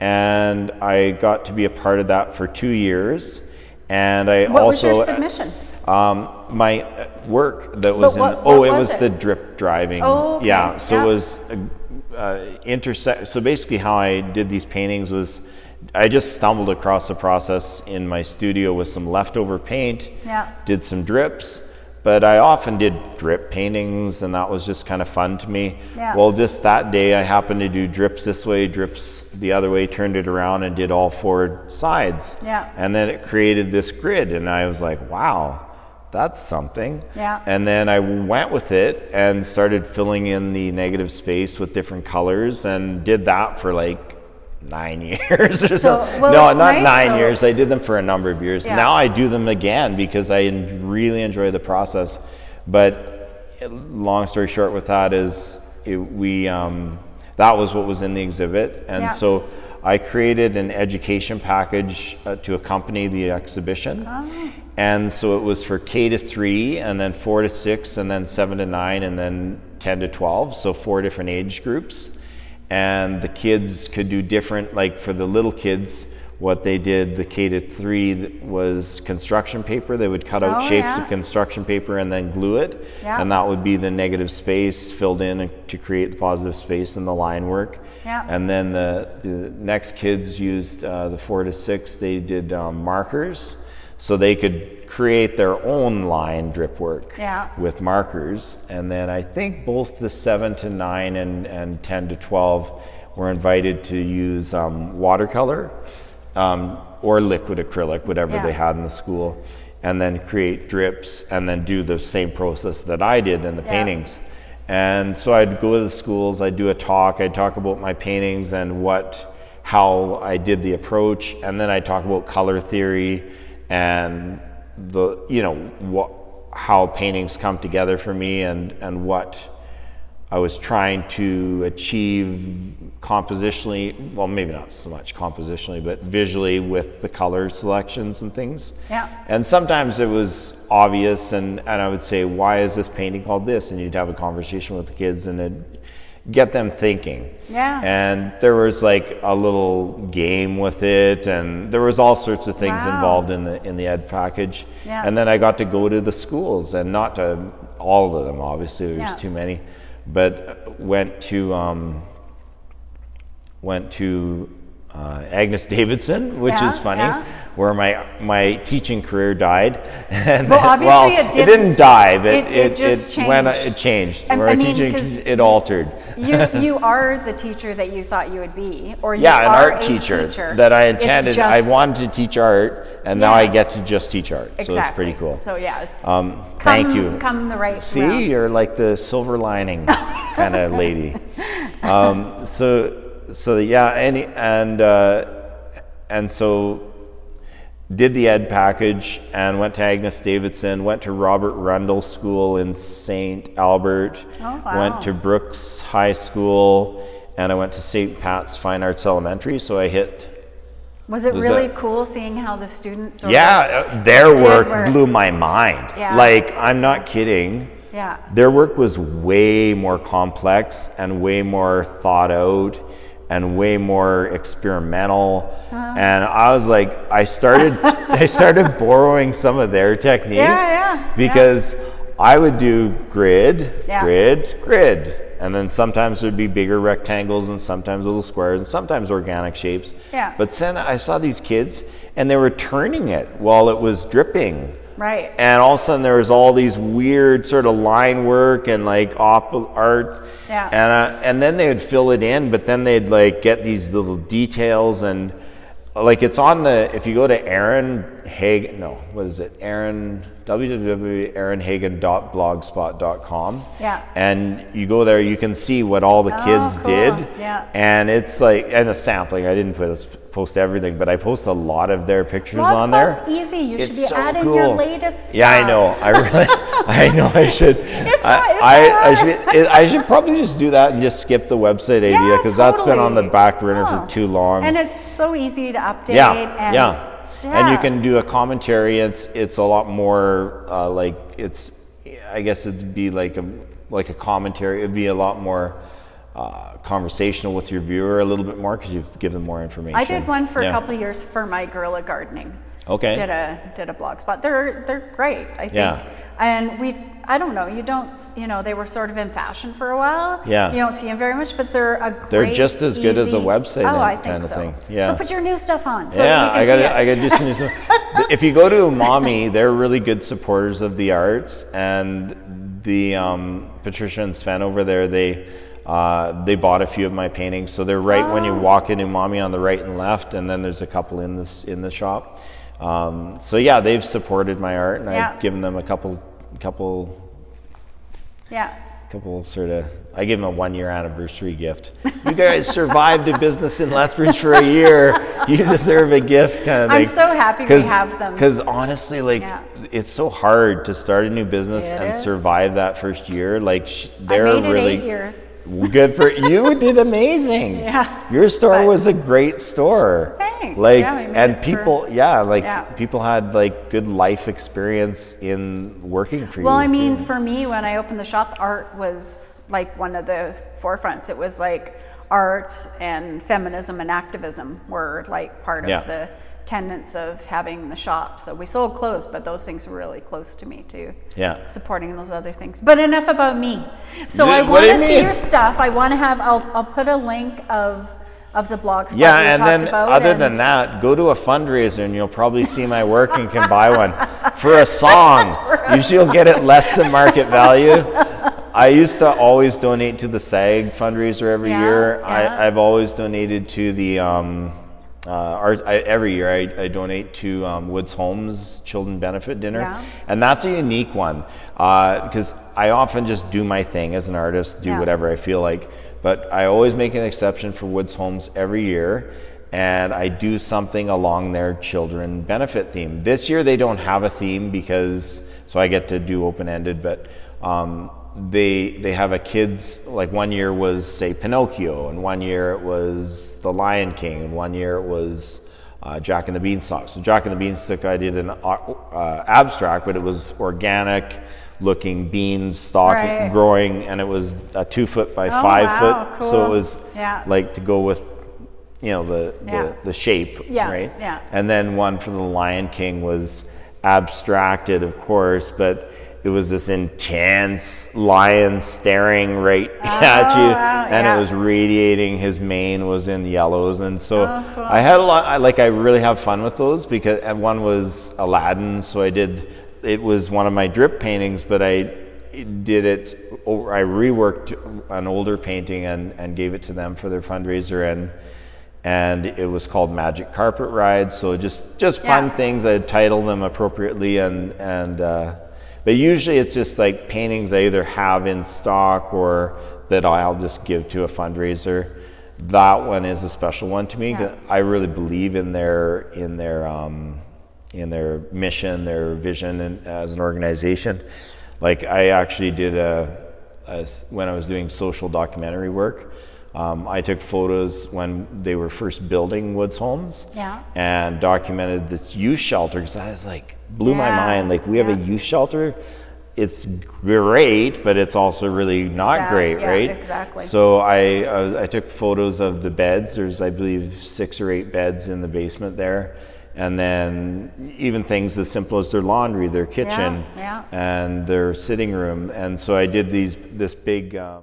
and I got to be a part of that for two years. And I What was also your submission? um, my work that was what- in oh what it was was it? the drip driving Oh, okay. yeah so Yeah. it was uh, uh, intersect so basically how I did these paintings was I just stumbled across the process in my studio with some leftover paint Yeah. did some drips but I often did drip paintings and that was just kind of fun to me Yeah. well just that day I happened to do drips this way drips the other way turned it around and did all four sides Yeah. and then it created this grid and I was like wow that's something Yeah. and then I went with it and started filling in the negative space with different colors and did that for like nine years or so. well, no, not nice, nine though. years. I did them for a number of years. Yeah. Now I do them again because I really enjoy the process. But long story short, with that is it, we um, that was what was in the exhibit, and Yeah. so I created an education package uh, to accompany the exhibition. Oh. And so it was for K to three, and then four to six, and then seven to nine, and then 10 to 12. So four different age groups. And the kids could do different, like for the little kids, what they did, the K to three was construction paper. They would cut out Oh, shapes yeah. of construction paper and then glue it. Yeah. And that would be the negative space filled in to create the positive space and the line work. Yeah. And then the, the next kids used uh, the four to six, they did um, markers so they could create their own line drip work Yeah. with markers. And then I think both the seven to nine and, and 10 to 12 were invited to use um, watercolor um, or liquid acrylic, whatever Yeah. they had in the school, and then create drips and then do the same process that I did in the Yeah. paintings. And so I'd go to the schools, I'd do a talk, I'd talk about my paintings and what, how I did the approach, and then I'd talk about color theory and the, you know, what, how paintings come together for me and, and what I was trying to achieve compositionally, well, maybe not so much compositionally, but visually with the color selections and things. Yeah. And sometimes it was obvious, and, and I would say, why is this painting called this? And you'd have a conversation with the kids and it'd get them thinking. Yeah. And there was like a little game with it, and there was all sorts of things Wow. involved in the in the ed package. Yeah. And then I got to go to the schools, and not to all of them, obviously, there's Yeah. too many, but went to um, went to uh, Agnes Davidson, which Yeah, is funny, yeah. where my my teaching career died. And Well, obviously well, it didn't. die, but It- it it just went changed. it changed. I- where I mean, teaching it altered. you you are the teacher that you thought you would be, or you Yeah, an are art teacher, teacher. that I intended. I wanted to teach art, and now I get to just teach art. So it's pretty cool. So yeah, it's Um, come, thank you. Come the right way. See, round. you're like the silver lining kind of lady. Um, so, so yeah, and and uh, and so did the ed package and went to Agnes Davidson, went to Robert Rundle School in St. Albert, Oh, wow. went to Brooks High School, and I went to St. Pat's Fine Arts Elementary. So I hit Was it Was really that- cool seeing how the students? Sort Yeah, uh, their work work. blew my mind. Yeah. Like, I'm not kidding. Yeah. Their work was way more complex and way more thought out and way more experimental. Uh-huh. And I was like, I started, I started borrowing some of their techniques yeah, yeah. because I would do grid, Yeah. grid, grid. And then sometimes there'd be bigger rectangles and sometimes little squares and sometimes organic shapes. Yeah. But then I saw these kids and they were turning it while it was dripping. Right. And all of a sudden there was all these weird sort of line work and like op art. Yeah. And, uh, and then they would fill it in, but then they'd like get these little details and like it's on the, if you go to Aaron Hagen, no, what is it? Aaron, www.aaronhagen.blogspot.com. Yeah. And you go there, you can see what all the Oh, kids cool. did. Yeah. And it's like, and a sampling. I didn't put a, post everything, but I post a lot of their pictures on there. Blogspot's easy. You should be so adding cool. your latest. Yeah, I know. I really, I know. I should. It's I, not- it's I, I hard. should. I should probably just do that and just skip the website idea Yeah, because that's been on the back burner Oh. for too long. And it's so easy to update. yeah, and, yeah, And you can do a commentary. It's it's a lot more uh, like it's. I guess it'd be like a like a commentary. It'd be a lot more. Uh, conversational with your viewer a little bit more because you've given more information. I did one for Yeah. a couple of years for my guerrilla gardening. Okay. Did a did a blog spot. They're they're great. I think. Yeah. And we I don't know. You don't you know they were sort of in fashion for a while. Yeah. You don't see them very much, but they're a great. They're just as good as a website Oh, I think kind of so. thing. Yeah. So put your new stuff on. So yeah, I gotta. I got to do some new stuff. If you go to Umami, they're really good supporters of the arts, and the um, Patricia and Sven over there, they uh, they bought a few of my paintings. So they're right when you Oh. walk in Umami on the right and left, and then there's a couple in this in the shop. Um, so yeah, they've supported my art, and Yeah. I've given them a couple couple Yeah. couple sort of I gave them a one year anniversary gift. You guys survived a business in Lethbridge for a year. You deserve a gift kind of thing. I'm so happy we have them. Because honestly, like Yeah. it's so hard to start a new business It and is. survive that first year. Like sh- they're really eight years. Good for you. Did amazing. Yeah. Your store But- was a great store. Thanks. Like Yeah, and it for- people, yeah, like Yeah. people had like good life experience in working for you. Well, I too. mean, for me, when I opened the shop, art was like one of the forefronts. It was like art and feminism and activism were like part of Yeah. the tenets of having the shop. So we sold clothes, but those things were really close to me too. Yeah. Supporting those other things. But enough about me. So I want to you see your stuff. I want to have. I'll I'll put a link of of the blog spot Yeah, and then about. other than that, go to a fundraiser and you'll probably see my work and can buy one for a song. Usually you'll get it less than market value. I used to always donate to the SAG fundraiser every Yeah, year. yeah. I, I've always donated to the um, uh, art, I, every year I, I donate to um, Woods Homes Children Benefit Dinner, Yeah. and that's a unique one because I often just do my thing as an artist, do Yeah. whatever I feel like. But I always make an exception for Woods Homes every year, and I do something along their children benefit theme. This year they don't have a theme because so I get to do open ended, but. Um, they they have a kids like one year was say Pinocchio and one year it was The Lion King and one year it was uh, Jack and the Beanstalk. So Jack and the Beanstalk, I did an uh, uh, abstract, but it was organic looking beans stalk Right. growing, and it was a two foot by Oh, five wow, foot. So it was Yeah. like to go with you know the Yeah. the, the shape, Yeah, right? yeah. And then one for the Lion King was abstracted, of course, but it was this intense lion staring right at you, Oh, wow, and yeah. it was radiating. His mane was in yellows, and so Oh, cool. I had a lot. I, like I really have fun with those because and one was Aladdin, so I did. It was one of my drip paintings, but I did it. I reworked an older painting and and gave it to them for their fundraiser and. And it was called Magic Carpet Ride, so just just fun things. I title them appropriately, and and uh, but usually it's just like paintings I either have in stock or that I'll just give to a fundraiser. That one is a special one to me. Yeah. I really believe in their in their um, in their mission, their vision, and as an organization. Like I actually did a, a when I was doing social documentary work. Um, I took photos when they were first building Woods Homes Yeah. and documented the youth shelter because I was like, blew my mind. Like, we have a youth shelter. It's great, but it's also really not Sad, great, yeah, right? exactly. So I uh, I took photos of the beds. There's I believe six or eight beds in the basement there, and then even things as simple as their laundry, their kitchen, yeah. and their sitting room. And so I did these this big. Um,